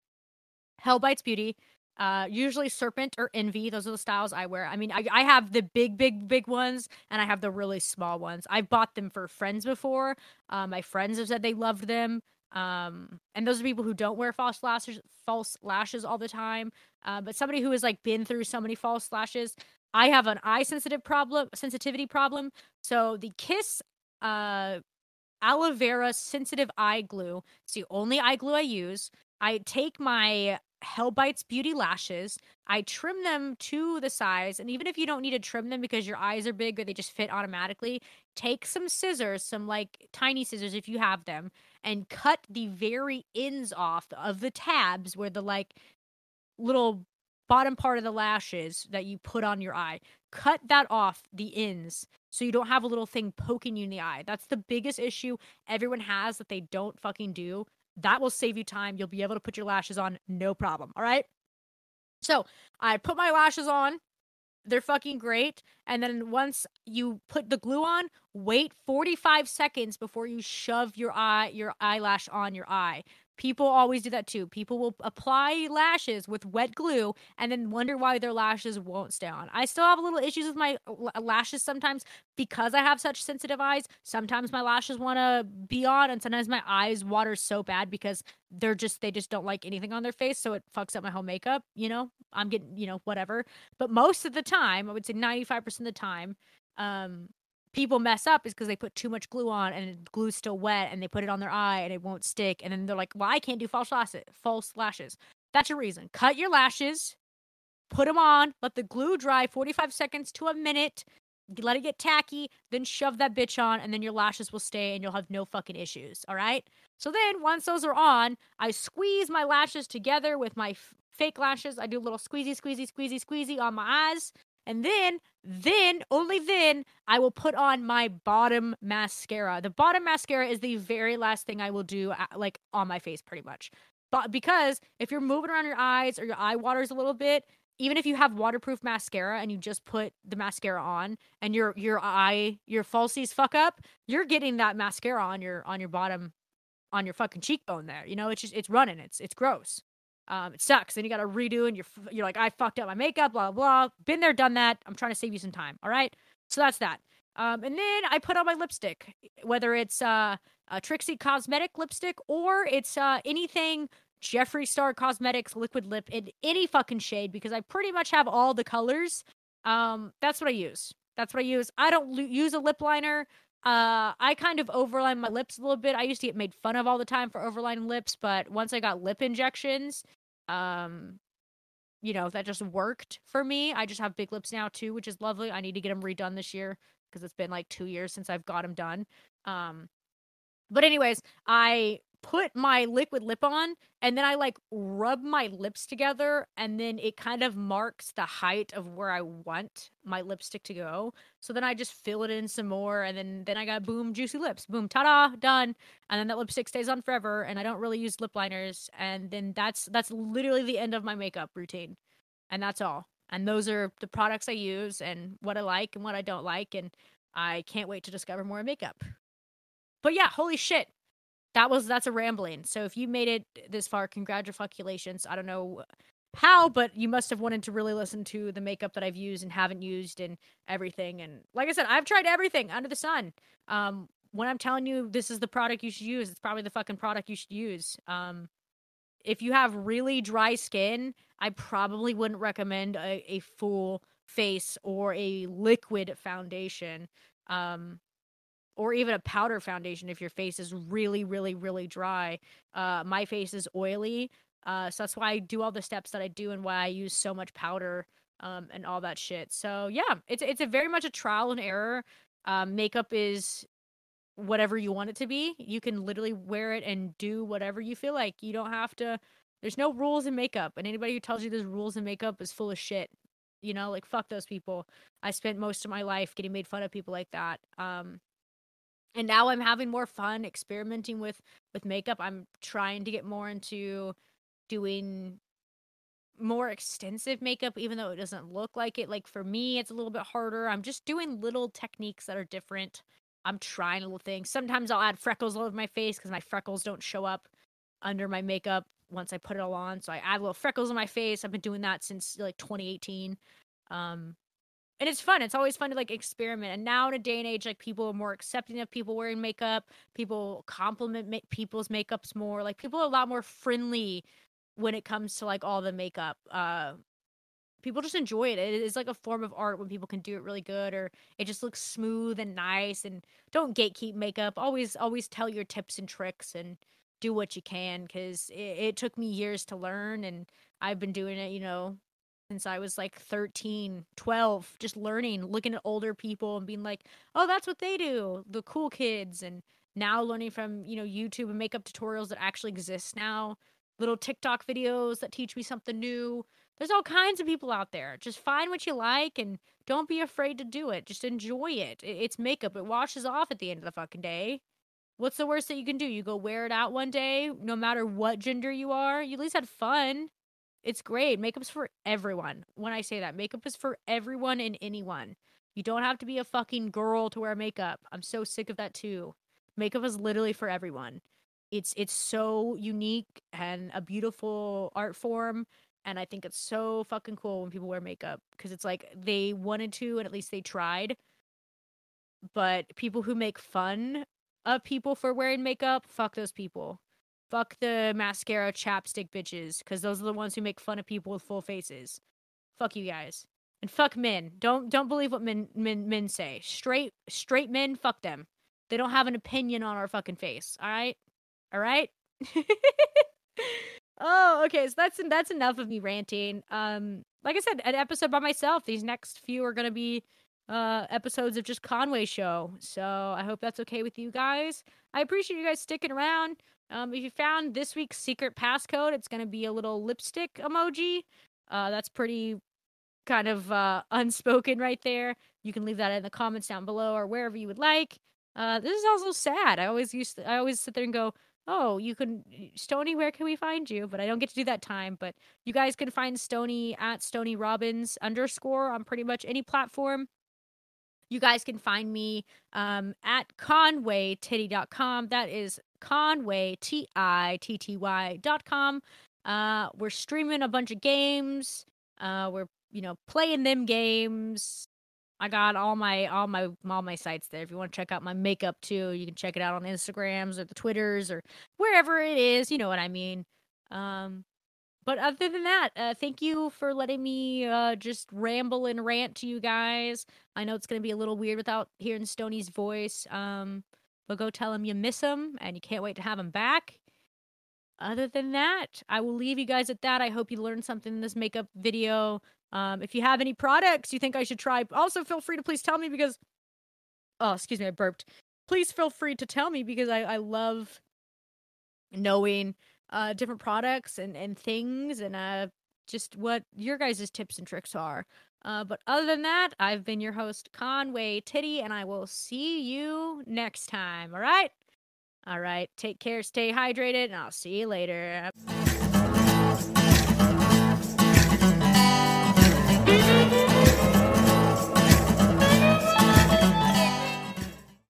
Hell Bites Beauty, uh, usually Serpent or Envy. Those are the styles I wear. I mean, I, I have the big, big, big ones, and I have the really small ones. I've bought them for friends before. Uh, my friends have said they loved them. Um, and those are people who don't wear false lashes, false lashes all the time. Uh, but somebody who has like been through so many false lashes, I have an eye sensitive problem, sensitivity problem. So the Kiss uh, aloe vera sensitive eye glue. It's the only eye glue I use. I take my Hell Bites Beauty lashes. I trim them to the size, and even if you don't need to trim them because your eyes are big or they just fit automatically, take some scissors, some like tiny scissors if you have them, and cut the very ends off of the tabs where the like little bottom part of the lashes that you put on your eye. Cut that off the ends so you don't have a little thing poking you in the eye. That's the biggest issue everyone has that they don't fucking do. That will save you time. You'll be able to put your lashes on no problem. All right. So I put my lashes on. They're fucking great. And then once you put the glue on, wait 45 seconds before you shove your eye your eyelash on your eye. People always do that too. People will apply lashes with wet glue and then wonder why their lashes won't stay on. I still have a little issues with my lashes sometimes because I have such sensitive eyes. Sometimes my lashes want to be on and sometimes my eyes water so bad because they're just they just don't like anything on their face so it fucks up my whole makeup, you know? I'm getting, you know, whatever. But most of the time, I would say 95% of the time, um people mess up is because they put too much glue on and the glue's still wet and they put it on their eye and it won't stick and then they're like well i can't do false lashes false lashes. That's your reason. Cut your lashes put them on let the glue dry 45 seconds to a minute let it get tacky then shove that bitch on and then your lashes will stay and you'll have no fucking issues all right so then once those are on i squeeze my lashes together with my f- fake lashes. I do a little squeezy squeezy squeezy squeezy on my eyes and then, then, only then, I will put on my bottom mascara. The bottom mascara is the very last thing I will do, uh, like on my face, pretty much. But because if you're moving around your eyes or your eye waters a little bit, even if you have waterproof mascara and you just put the mascara on and your your eye your falsies fuck up, you're getting that mascara on your on your bottom on your fucking cheekbone there. You know, it's just it's running. It's it's gross. Um, it sucks. Then you got to redo, and you're you're like, I fucked up my makeup, blah blah. Been there, done that. I'm trying to save you some time. All right. So that's that. Um, and then I put on my lipstick, whether it's uh, a Trixie Cosmetic lipstick or it's uh, anything Jeffree Star Cosmetics liquid lip in any fucking shade because I pretty much have all the colors. Um, that's what I use. That's what I use. I don't use a lip liner. Uh, I kind of overline my lips a little bit. I used to get made fun of all the time for overlining lips, but once I got lip injections, um, you know, that just worked for me. I just have big lips now too, which is lovely. I need to get them redone this year because it's been like two years since I've got them done. Um, but anyways, I put my liquid lip on and then I like rub my lips together and then it kind of marks the height of where I want my lipstick to go. So then I just fill it in some more and then then I got boom juicy lips. Boom ta-da, done. And then that lipstick stays on forever and I don't really use lip liners and then that's that's literally the end of my makeup routine. And that's all. And those are the products I use and what I like and what I don't like and I can't wait to discover more makeup. But yeah, holy shit that was that's a rambling. So if you made it this far, congratulations. I don't know how, but you must have wanted to really listen to the makeup that I've used and haven't used and everything. And like I said, I've tried everything under the sun. Um, when I'm telling you this is the product you should use, it's probably the fucking product you should use. Um, if you have really dry skin, I probably wouldn't recommend a, a full face or a liquid foundation. Um, or even a powder foundation if your face is really, really, really dry. Uh, my face is oily, uh, so that's why I do all the steps that I do and why I use so much powder um, and all that shit. So yeah, it's it's a very much a trial and error. Um, makeup is whatever you want it to be. You can literally wear it and do whatever you feel like. You don't have to. There's no rules in makeup, and anybody who tells you there's rules in makeup is full of shit. You know, like fuck those people. I spent most of my life getting made fun of people like that. Um, and now i'm having more fun experimenting with with makeup. I'm trying to get more into doing more extensive makeup even though it doesn't look like it. Like for me it's a little bit harder. I'm just doing little techniques that are different. I'm trying little things. Sometimes i'll add freckles all over my face because my freckles don't show up under my makeup once i put it all on. So i add little freckles on my face. I've been doing that since like 2018 um and it's fun. It's always fun to like experiment. And now in a day and age, like people are more accepting of people wearing makeup. People compliment ma- people's makeups more. Like people are a lot more friendly when it comes to like all the makeup. Uh, people just enjoy it. It is like a form of art when people can do it really good, or it just looks smooth and nice. And don't gatekeep makeup. Always, always tell your tips and tricks and do what you can because it, it took me years to learn and I've been doing it, you know, since I was like 13, 12, just learning, looking at older people and being like, oh, that's what they do, the cool kids. And now learning from, you know, YouTube and makeup tutorials that actually exist now, little TikTok videos that teach me something new. There's all kinds of people out there. Just find what you like and don't be afraid to do it. Just enjoy it. It's makeup, it washes off at the end of the fucking day. What's the worst that you can do? You go wear it out one day, no matter what gender you are. You at least had fun. It's great. Makeup's for everyone. When I say that, makeup is for everyone and anyone. You don't have to be a fucking girl to wear makeup. I'm so sick of that too. Makeup is literally for everyone. It's it's so unique and a beautiful art form and I think it's so fucking cool when people wear makeup because it's like they wanted to and at least they tried. But people who make fun of people for wearing makeup, fuck those people. Fuck the mascara chapstick bitches, because those are the ones who make fun of people with full faces. Fuck you guys. And fuck men. Don't don't believe what men men men say. Straight straight men, fuck them. They don't have an opinion on our fucking face. Alright? Alright? oh, okay. So that's that's enough of me ranting. Um, like I said, an episode by myself. These next few are gonna be uh episodes of just Conway show. So I hope that's okay with you guys. I appreciate you guys sticking around. Um if you found this week's secret passcode, it's going to be a little lipstick emoji. Uh that's pretty kind of uh unspoken right there. You can leave that in the comments down below or wherever you would like. Uh this is also sad. I always used to, I always sit there and go, "Oh, you can Stoney, where can we find you?" But I don't get to do that time, but you guys can find Stoney at Stoney Robbins underscore on pretty much any platform you guys can find me um, at conwaytitty.com. That is Conway, T I T T Y.com. Uh, we're streaming a bunch of games. Uh, we're, you know, playing them games. I got all my all my all my sites there. If you want to check out my makeup too, you can check it out on Instagrams or the Twitters or wherever it is. You know what I mean. Um, but other than that, uh, thank you for letting me uh, just ramble and rant to you guys. I know it's going to be a little weird without hearing Stoney's voice, um, but go tell him you miss him and you can't wait to have him back. Other than that, I will leave you guys at that. I hope you learned something in this makeup video. Um, if you have any products you think I should try, also feel free to please tell me because. Oh, excuse me, I burped. Please feel free to tell me because I, I love knowing uh, different products and, and things and uh, just what your guys' tips and tricks are. Uh, but other than that, I've been your host, Conway Titty, and I will see you next time. All right? All right. Take care, stay hydrated, and I'll see you later.